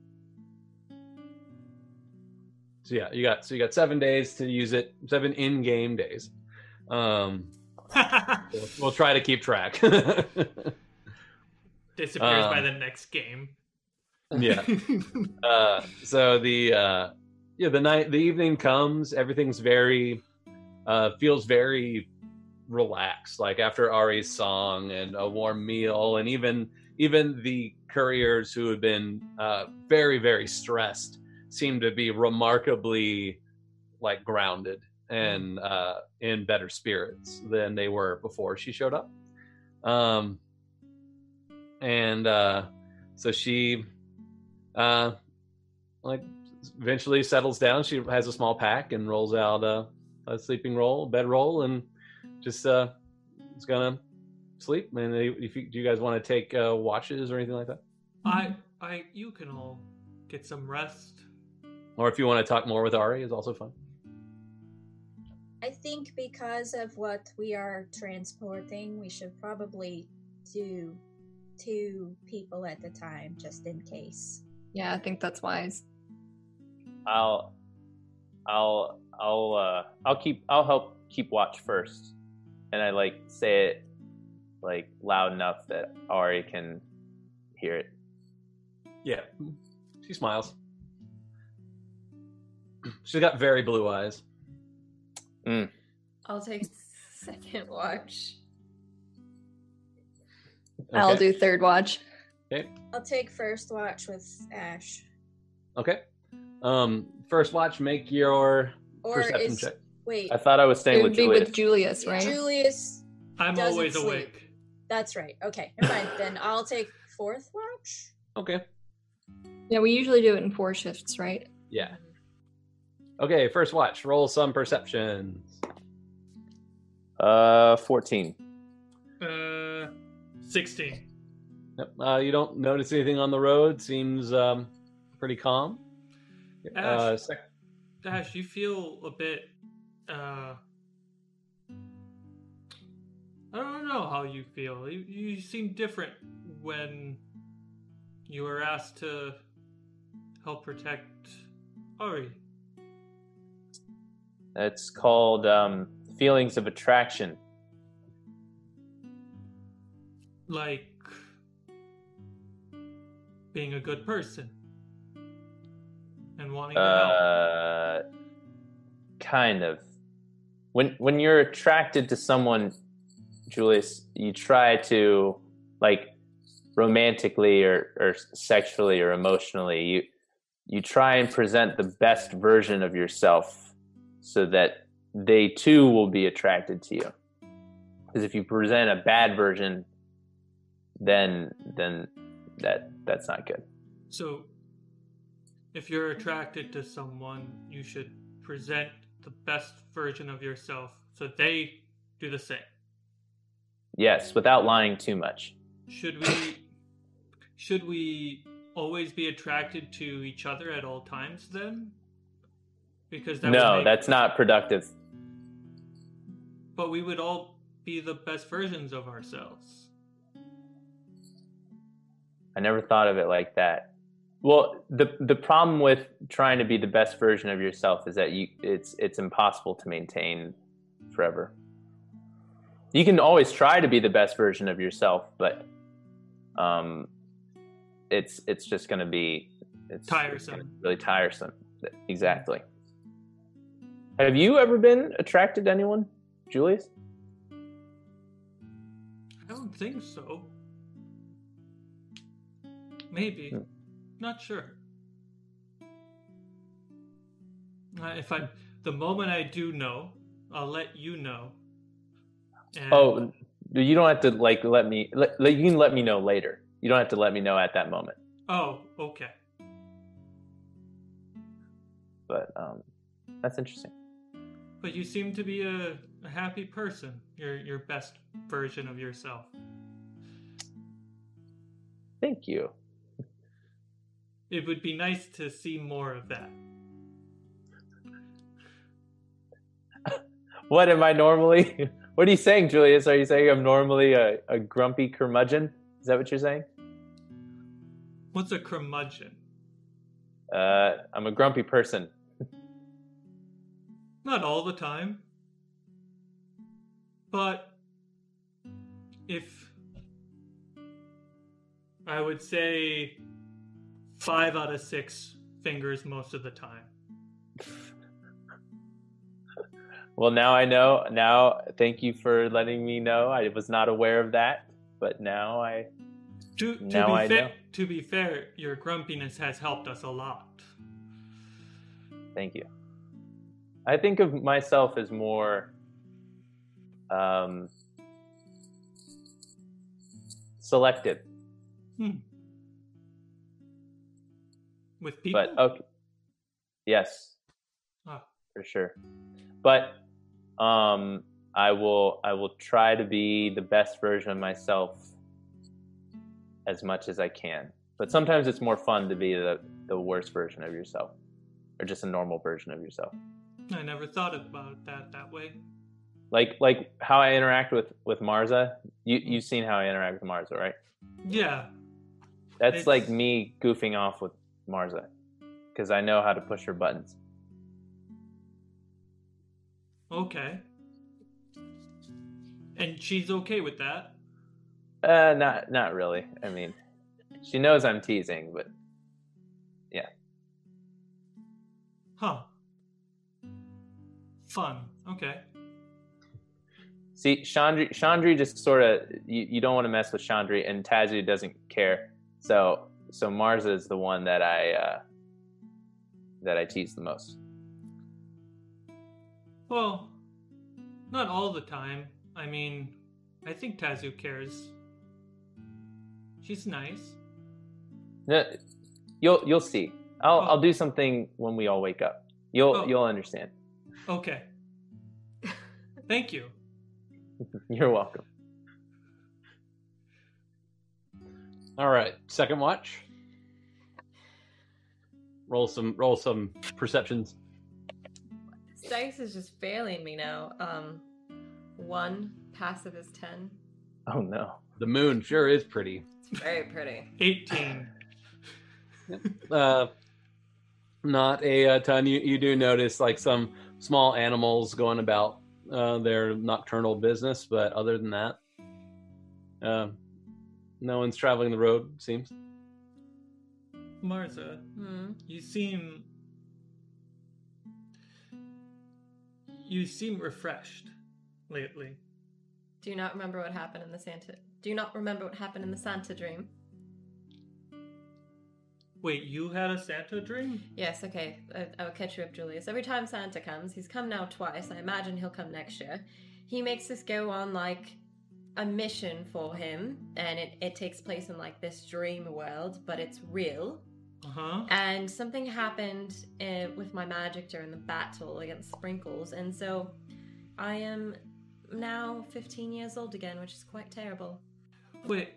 So yeah, you got so you got seven days to use it, seven in game days. Um, <laughs> we'll, we'll try to keep track. <laughs> Disappears by Um, the next game. yeah. Uh, so the uh, yeah the night the evening comes, everything's very uh, feels very relaxed. Like after Ari's song and a warm meal, and even even the couriers who had been uh, very very stressed seem to be remarkably like grounded and uh, in better spirits than they were before she showed up. Um, and uh, so she uh, like eventually settles down. She has a small pack and rolls out a, a sleeping roll, bed roll, and just uh, it's gonna sleep. And if you, do you guys want to take uh, watches or anything like that, I, I, you can all get some rest. or if you want to talk more with Ari, is also fun. I think because of what we are transporting, we should probably do two people at a time just in case. Yeah, I think that's wise. I'll, I'll, I'll, uh, I'll keep, I'll help keep watch first, and I like say it like loud enough that Ari can hear it. Yeah, she smiles. <clears throat> She's got very blue eyes. I'll take <laughs> second watch. I'll do third watch. Okay. I'll take first watch with Ash. Okay. Um, first watch, make your Or perception is check. Wait, I thought I was It staying would with be Julius. with Julius, right? Julius. I'm Doesn't always sleep. awake. That's right. Okay, never mind. <laughs> then I'll take fourth watch. Okay. yeah, we usually do it in four shifts, right? Yeah. Okay, first watch. Roll some perceptions. uh, fourteen. Uh, sixteen. Yep. Uh, you don't notice anything on the road. Seems um, pretty calm. Uh, sec- Dash, you feel a bit. Uh, I don't know how you feel. You, you seem different when you were asked to help protect Ari. It's called um, feelings of attraction. Like being a good person and wanting to help. Uh, kind of. When when you're attracted to someone, Julius, you try to like romantically or, or sexually or emotionally, you you try and present the best version of yourself so that they too will be attracted to you. Because if you present a bad version, then then that that's not good. So, if you're attracted to someone, you should present the best version of yourself so they do the same. Yes, without lying too much. Should we should we always be attracted to each other at all times then? Because that no, make- that's not productive. but we would all be the best versions of ourselves. I never thought of it like that. Well, the the problem with trying to be the best version of yourself is that you it's it's impossible to maintain forever. You can always try to be the best version of yourself, but um it's it's just going to be it's Tiresome. really tiresome. Exactly. Have you ever been attracted to anyone, Julius? I don't think so. Maybe. Hmm. Not sure. Uh, if I, the moment I do know, I'll let you know. And- Oh, you don't have to like let me. Let, you can let me know later. You don't have to let me know at that moment. Oh, okay. But um, that's interesting. But you seem to be a, a happy person. You're your best version of yourself. Thank you. It would be nice to see more of that. <laughs> What am I normally? <laughs> What are you saying, Julius? Are you saying I'm normally a, a grumpy curmudgeon? Is that what you're saying? What's a curmudgeon? Uh, I'm a grumpy person. <laughs> Not all the time. But if I would say five out of six fingers most of the time. Well, now I know. Now, thank you for letting me know. I was not aware of that, but now I. To, to Now be I fair, know. to be fair, your grumpiness has helped us a lot. Thank you. I think of myself as more um, selective, With people, but okay. Yes, Ah. for sure. But um, I will. I will try to be the best version of myself as much as I can. But sometimes it's more fun to be the the worst version of yourself, or just a normal version of yourself. I never thought about that that way. like like how I interact with with Marza. You you've seen how I interact with Marza, right? Yeah, That's It's- like me goofing off with Marza because I know how to push her buttons. okay. And she's okay with that. Uh, not not really. I mean, she knows I'm teasing, but yeah. Huh. Fun. Okay. see, Chandri Chandri just sort of you, you don't want to mess with Chandri, and Tazu doesn't care. So so Marza is the one that I uh, that I tease the most. Well, not all the time. I mean, I think Tazu cares. She's nice. No, you'll you'll see. I'll Oh. I'll do something when we all wake up. You'll Oh. you'll understand. Okay. Thank you. <laughs> You're welcome. All right, second watch. Roll some roll some perceptions. This dice is just failing me now. Um, one passive is ten. Oh no. The moon sure is pretty. It's very pretty. 18. <laughs> Uh, not a, uh ton. You you do notice like some small animals going about uh, their nocturnal business, but other than that, uh, no one's traveling the road. it Seems. Marza, Hmm. you seem. You seem refreshed lately. Do you not remember what happened in the Santa? Do you not remember what happened in the Santa dream? Wait, you had a Santa dream? Yes, okay. I, I'll catch you up, Julius. Every time Santa comes, he's come now twice. I imagine he'll come next year. He makes us go on like a mission for him, and it, it takes place in like this dream world, but it's real. Uh huh. And something happened uh, with my magic during the battle against Sprinkles, and so I am now 15 years old again, which is quite terrible. Wait.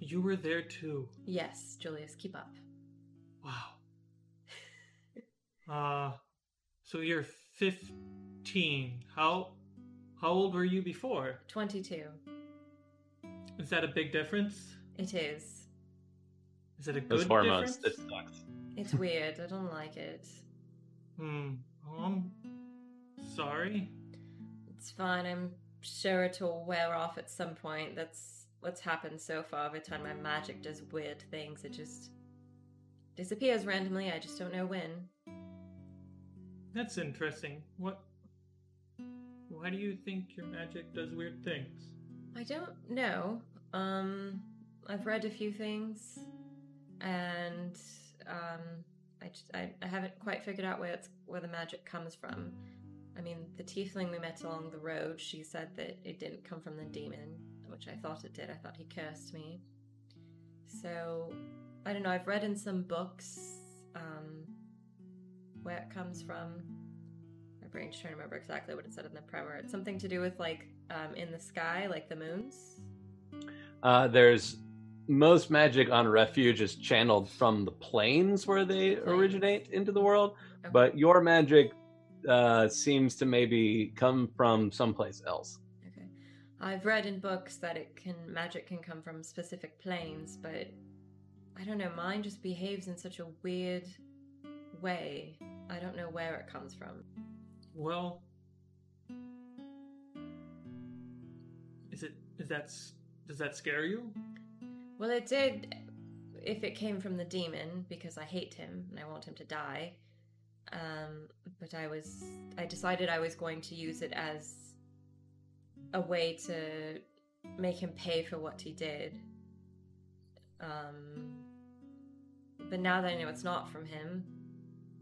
You were there too. Yes, Julius, keep up. Wow. <laughs> Uh, so you're 15. How how old were you before? 22. Is that a big difference? It is. Is it a good Those hormones. difference? It sucks. It's weird. I don't like it. Hmm. Oh, I'm sorry. It's fine. I'm sure it'll wear off at some point. That's what's happened so far. Every time my magic does weird things, it just disappears randomly. I just don't know when. That's interesting. What? Why do you think your magic does weird things? I don't know. Um, I've read a few things, and um, I, I I haven't quite figured out where it's where the magic comes from. I mean, the tiefling we met along the road, she said that it didn't come from the demon, which I thought it did. I thought he cursed me. So I don't know. I've read in some books um, where it comes from. Brain's trying to remember exactly what it said in the primer. It's something to do with like um, in the sky, like the moons. Uh, there's most magic on refuge is channeled from the planes where they originate into the world, Okay. but your magic uh, seems to maybe come from someplace else. Okay. I've read in books that it can magic can come from specific planes, but I don't know, mine just behaves in such a weird way. I don't know where it comes from. Well, is it is that does that scare you? Well, it did if it came from the demon because I hate him and I want him to die. Um, but I was I decided I was going to use it as a way to make him pay for what he did. Um, but now that I know it's not from him,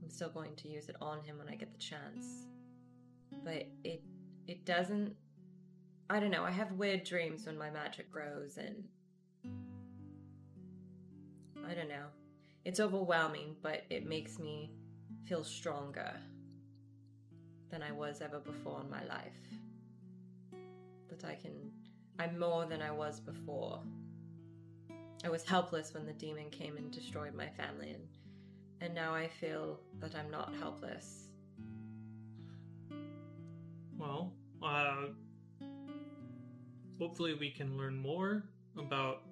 I'm still going to use it on him when I get the chance. But it it doesn't I don't know, I have weird dreams when my magic grows and I don't know. It's overwhelming, but it makes me feel stronger than I was ever before in my life. That I can I'm more than I was before. I was helpless when the demon came and destroyed my family and and now I feel that I'm not helpless. Well, uh, hopefully we can learn more about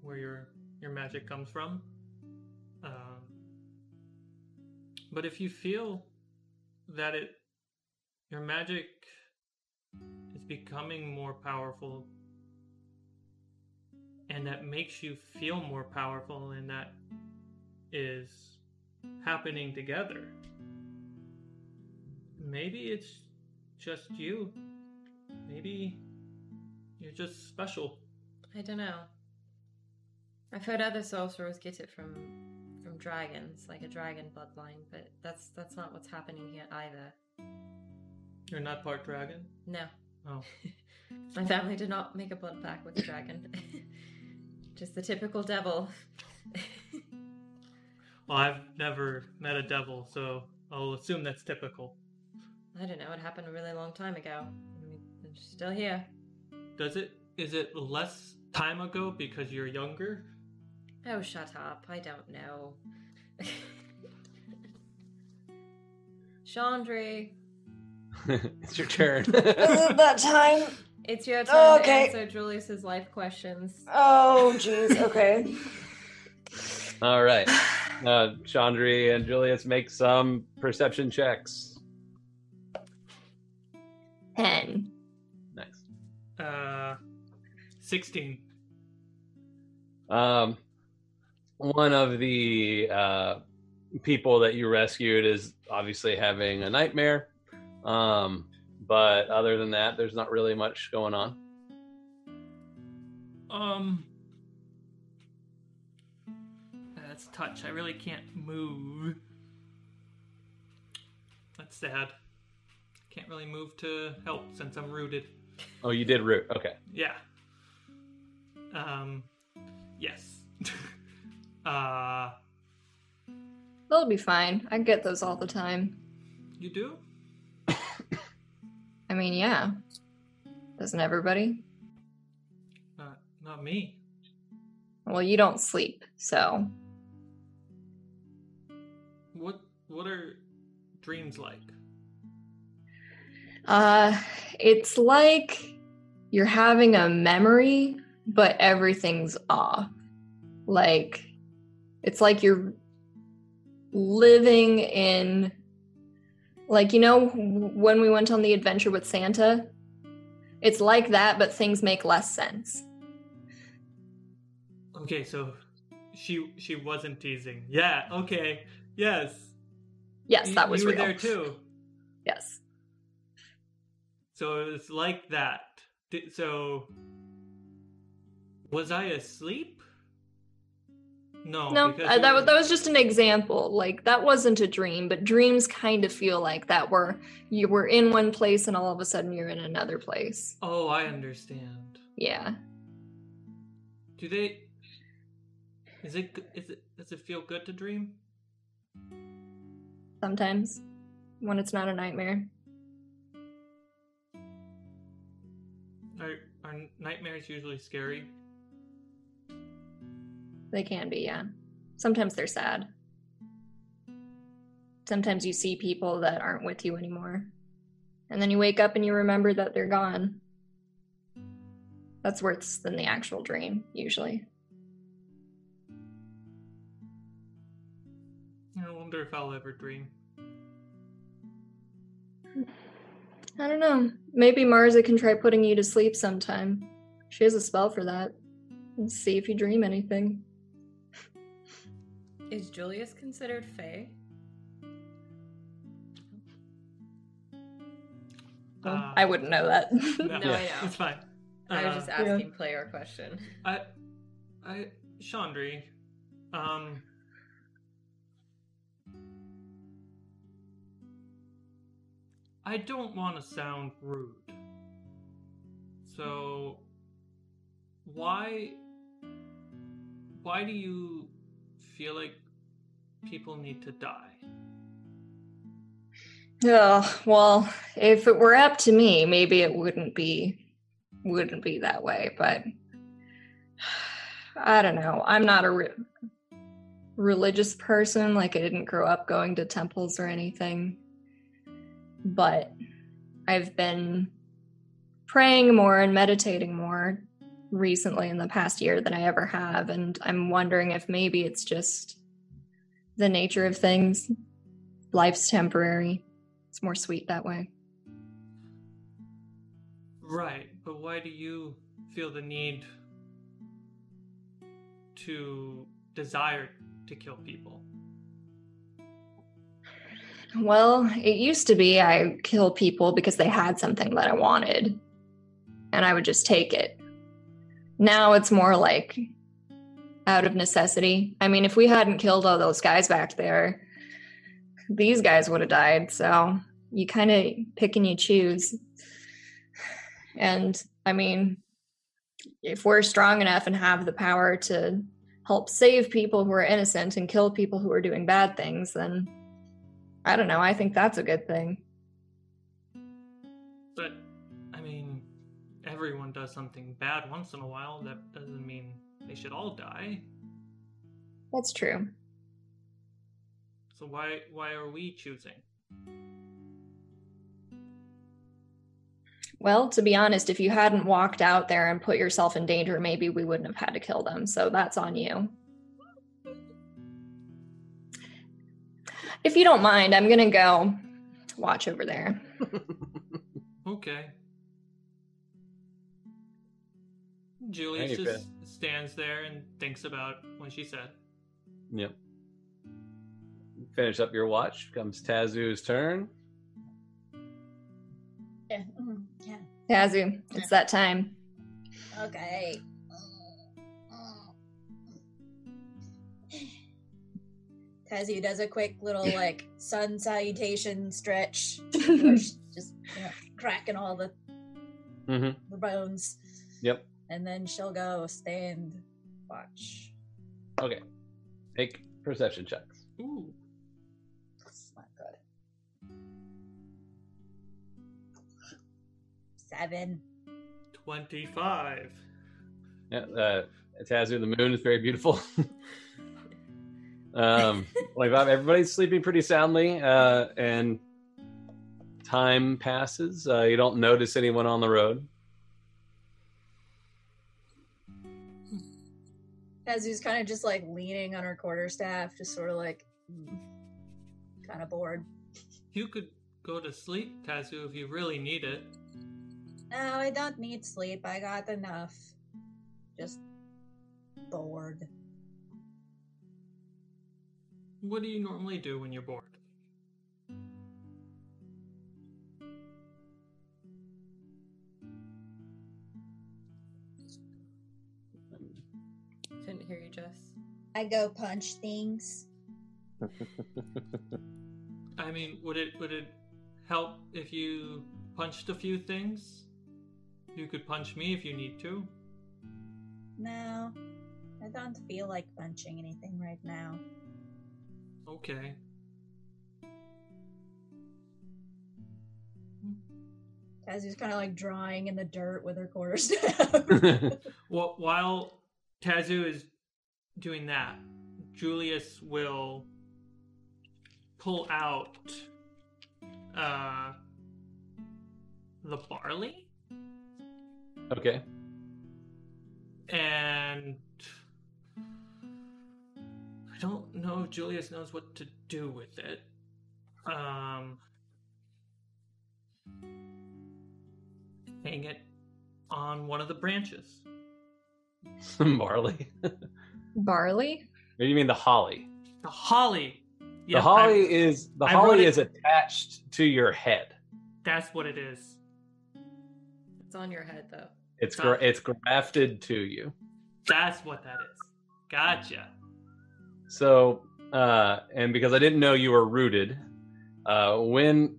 where your your magic comes from. Um, but if you feel that it your magic is becoming more powerful and that makes you feel more powerful and that is happening together maybe it's just you maybe you're just special I don't know. I've heard other sorcerers get it from from dragons, like a dragon bloodline, but that's that's not what's happening here either. you're not part dragon No. oh <laughs> My family did not make a blood pact with a dragon. <laughs> Just the typical devil. <laughs> well i've never met a devil so i'll assume that's typical I don't know, it happened a really long time ago. I mean, they're still here. does it is it less time ago because you're younger Oh, shut up. I don't know. Chandri, <laughs> it's your turn. <laughs> Is it that time? it's your turn Oh, to okay. answer Julius's life questions. Oh, jeez. Okay. <laughs> All right. Uh, Chandri and Julius make some perception checks. Ten. Nice. uh 16 Um, one of the uh, people that you rescued is obviously having a nightmare. Um, but other than that, there's not really much going on. Um, that's touch. I really can't move. That's sad. Can't really move to help since I'm rooted. Oh, you did root. Okay. Yeah. Um, yes. <laughs> uh, They'll be fine. I get those all the time. you do? <coughs> I mean, yeah. Doesn't everybody? Not, not me. Well, you don't sleep, so. What, what are dreams like? Uh, it's like you're having a memory, but everything's off. Like, it's like you're living in, like, you know, when we went on the adventure with Santa? It's like that, but things make less sense. Okay, so she she wasn't teasing. Yeah. Okay. Yes. Yes, that was you were real. there too. Yes. So it was like that. So was I asleep? No. No, uh, that was that was just an example. Like that wasn't a dream, but dreams kind of feel like that, where you were in one place and all of a sudden you're in another place. Oh, I understand. Yeah. Do they? Is it? Is it? Does it feel good to dream? Sometimes when it's not a nightmare. Are are nightmares usually scary? They can be, yeah. Sometimes they're sad. Sometimes you see people that aren't with you anymore. And then you wake up and you remember that they're gone. That's worse than the actual dream, usually. I wonder if I'll ever dream. I don't know. Maybe Marza can try putting you to sleep sometime. She has a spell for that. Let's see if you dream anything. Is Julius considered Fey? Uh, I wouldn't know that. No, <laughs> No, I know. it's fine. I was Uh, just asking player question. I, I, Chandri, um, I don't want to sound rude. So, why, why do you feel like people need to die? Oh, well, if it were up to me, maybe it wouldn't be wouldn't be that way, but <sighs> I don't know. I'm not a re- religious person, like I didn't grow up going to temples or anything. But I've been praying more and meditating more recently in the past year than I ever have, and I'm wondering if maybe it's just the nature of things. Life's temporary. It's more sweet that way. Right, but why do you feel the need to desire to kill people? Well, it used to be I kill people because they had something that I wanted, and I would just take it. Now it's more like out of necessity. I mean, if we hadn't killed all those guys back there, these guys would have died. So you kind of pick and you choose. And I mean, if we're strong enough and have the power to help save people who are innocent and kill people who are doing bad things, then I don't know. I think that's a good thing. But, I mean, everyone does something bad once in a while. That doesn't mean they should all die. That's true. So why why are we choosing? Well, to be honest, if you hadn't walked out there and put yourself in danger, maybe we wouldn't have had to kill them. So that's on you. If you don't mind, I'm going to go watch over there. <laughs> Okay. Julius Hey, just stands there and thinks about what she said. Yep. Finish up your watch. Comes Tazu's turn. Yeah. mm, yeah. Tazu, it's that time. Okay. Tazu does a quick little like sun salutation stretch, <laughs> just you know, cracking all the, Mm-hmm. the bones, Yep. and then she'll go stand watch. Okay. Make perception checks. Ooh. That's not good. Seven. 25. Yeah, uh, Tazu, the moon is very beautiful. <laughs> um, <laughs> like Bob, everybody's sleeping pretty soundly, uh, and time passes. Uh, you don't notice anyone on the road. Tazu's kind of just like leaning on her quarterstaff, just sort of like kind of bored. You could go to sleep, Tazu, if you really need it. No, I don't need sleep. I got enough. Just bored. What do you normally do when you're bored? Couldn't hear you, Jess. I go punch things. <laughs> I mean, would it would it help if you punched a few things? You could punch me if you need to. No, I don't feel like punching anything right now. Okay. Tazzie's kind of like drawing in the dirt with her quarterstaff. <laughs> <laughs> Well, while Tazu is doing that, Julius will pull out uh, the barley okay. and I don't know if Julius knows what to do with it. Um, hang it on one of the branches. Some <laughs> Barley. Barley? Or you mean the holly? The holly. the holly I- is the I wrote holly it- is attached to your head. That's what it is. It's on your head though. It's It's gra- it's grafted to you. That's what that is. Gotcha. So, uh, and because I didn't know you were rooted, uh, when,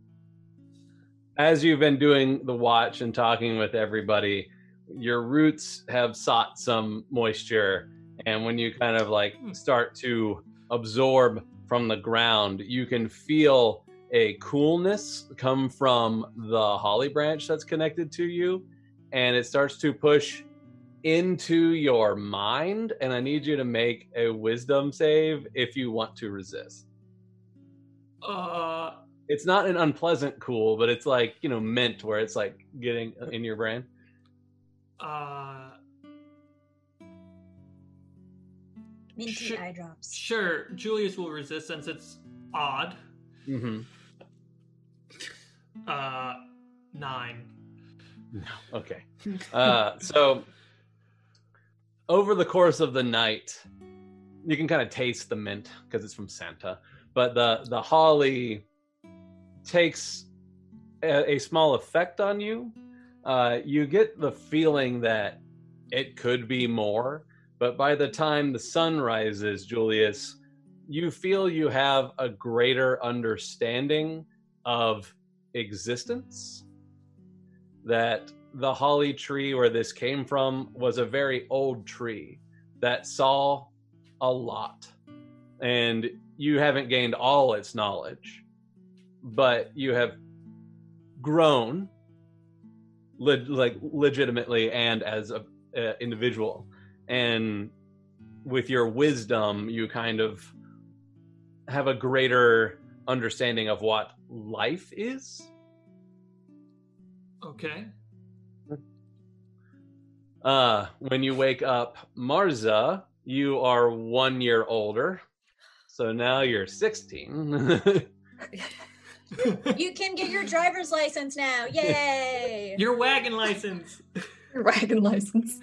as you've been doing the watch and talking with everybody, your roots have sought some moisture. And when you kind of like Hmm. start to absorb from the ground, you can feel a coolness come from the holly branch that's connected to you. And it starts to push into your mind and i need you to make a wisdom save if you want to resist Uh, it's not an unpleasant cool but it's like you know mint where it's like getting in your brain uh, Minty Shit. eye drops. sure. Julius will resist since it's odd. mm-hmm. Uh, nine. okay uh, so over the course of the night you can kind of taste the mint because it's from santa but the the holly takes a, a small effect on you. Uh, you get the feeling that it could be more but by the time the sun rises julius you feel you have a greater understanding of existence that the holly tree where this came from was a very old tree that saw a lot. And you haven't gained all its knowledge but you have grown le- like legitimately and as a, individual. And with your wisdom you kind of have a greater understanding of what life is. Okay. Uh, when you wake up, Marza, you are one year older. So now you're 16. <laughs> <laughs> You can get your driver's license now. Yay! <laughs> Your wagon license. Your wagon license.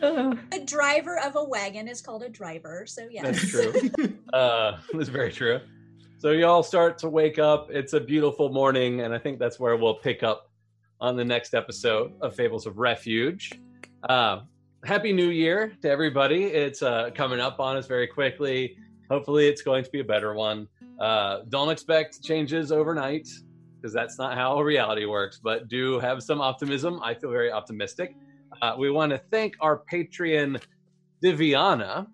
Uh, a driver of a wagon is called a driver, so yes. That's true. uh, that's very true. So you all start to wake up. It's a beautiful morning, and I think that's where we'll pick up on the next episode of Fables of Refuge. Uh, Happy New Year to everybody. It's uh, coming up on us very quickly. Hopefully, it's going to be a better one. Uh, don't expect changes overnight because that's not how reality works, but do have some optimism. I feel very optimistic. Uh, we want to thank our Patreon, Diviana,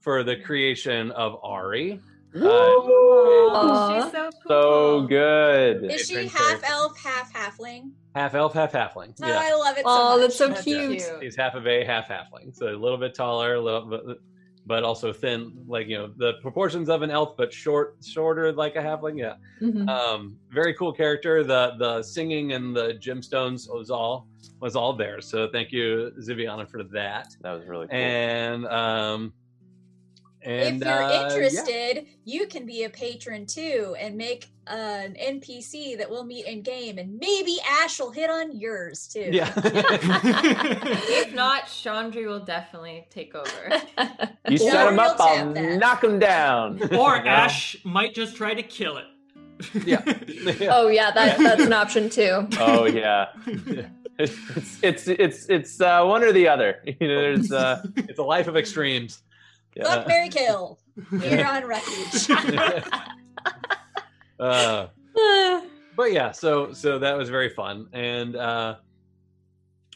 for the creation of Ari. Uh, Aw. she's so cool. So good. Is she half elf, half halfling? half elf, half halfling. Oh, Yeah. I love it so Oh, much. that's so That's cute. cute. He's half of a, half halfling. So a little bit taller, a little bit, but also thin, like you know, the proportions of an elf, but short, shorter like a halfling. Yeah. Mhm. Um, very cool character. The the singing and the gemstones was all was all there. So thank you, Ziviana, for that. That was really cool. and um And if you're uh, yeah. interested, you can be a patron too and make an NPC that we'll meet in game, and maybe Ash will hit on yours too. Yeah. <laughs> if <laughs> not, Chandri will definitely take over. <laughs> You Or set him up, I'll that. knock him down. Or You? Ash might just try to kill it. yeah. Oh yeah, that that's an option too. Oh yeah. It's it's it's it's uh, one or the other. You know, there's uh, it's a life of extremes. Fuck yeah. Marry Kill. <laughs> Here on Refuge. <laughs> <laughs> uh, but yeah, so so that was very fun, and uh,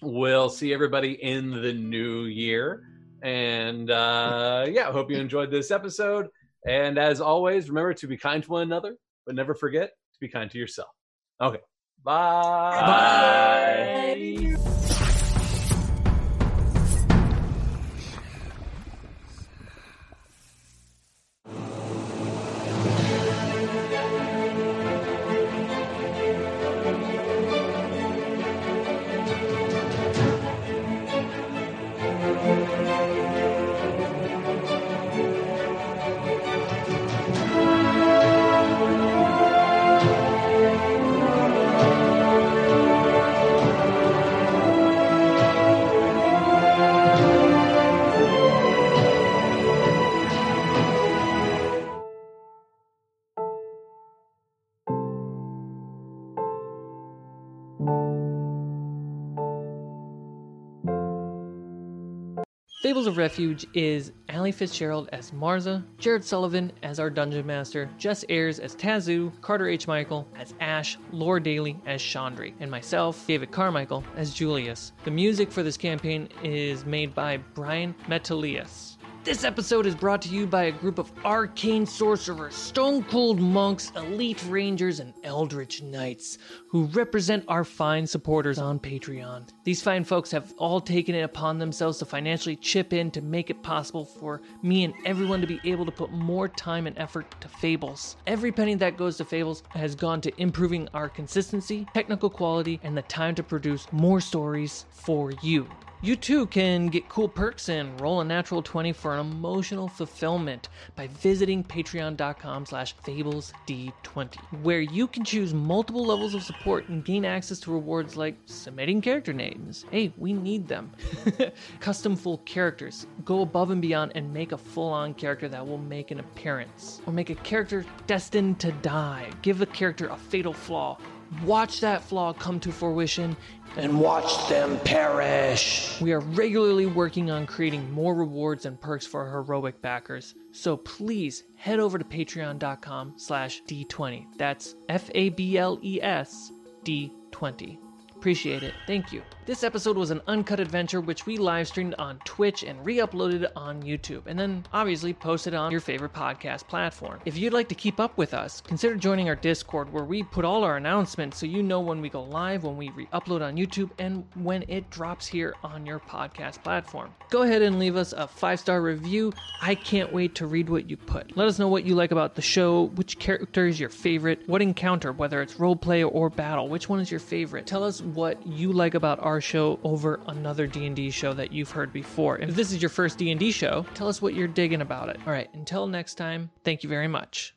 we'll see everybody in the new year. And uh, yeah, hope you enjoyed this episode. And as always, remember to be kind to one another, but never forget to be kind to yourself. Okay, bye. Bye. Fables of Refuge is Ali Fitzgerald as Marza, Jared Sullivan as our Dungeon Master, Jess Ayers as Tazu, Carter H. Michael as Ash, Laura Daly as Chandri, and myself, David Carmichael, as Julius. The music for this campaign is made by Brian Metalius. This episode is brought to you by a group of arcane sorcerers, stone cold monks, elite rangers, and eldritch knights who represent our fine supporters on Patreon. These fine folks have all taken it upon themselves to financially chip in to make it possible for me and everyone to be able to put more time and effort to Fables. Every penny that goes to Fables has gone to improving our consistency, technical quality, and the time to produce more stories for you. You too can get cool perks and roll a natural 20 for an emotional fulfillment by visiting patreon.com slash fablesd20, where you can choose multiple levels of support and gain access to rewards like submitting character names. Hey, we need them. <laughs> Custom full characters. Go above and beyond and make a full-on character that will make an appearance. Or make a character destined to die. Give a character a fatal flaw. Watch that flaw come to fruition and watch them perish. We are regularly working on creating more rewards and perks for our heroic backers. So please head over to patreon.com slash d20. That's F-A-B-L-E-S D20. Appreciate it. Thank you. This episode was an uncut adventure which we live streamed on Twitch and re uploaded on YouTube, and then obviously posted on your favorite podcast platform. If you'd like to keep up with us, consider joining our Discord where we put all our announcements so you know when we go live, when we re upload on YouTube, and when it drops here on your podcast platform. Go ahead and leave us a five star review. I can't wait to read what you put. Let us know what you like about the show, which character is your favorite, what encounter, whether it's roleplay or battle, which one is your favorite. Tell us what you like about our show over another D&D show that you've heard before. If this is your first D&D show, tell us what you're digging about it. All right, until next time, thank you very much.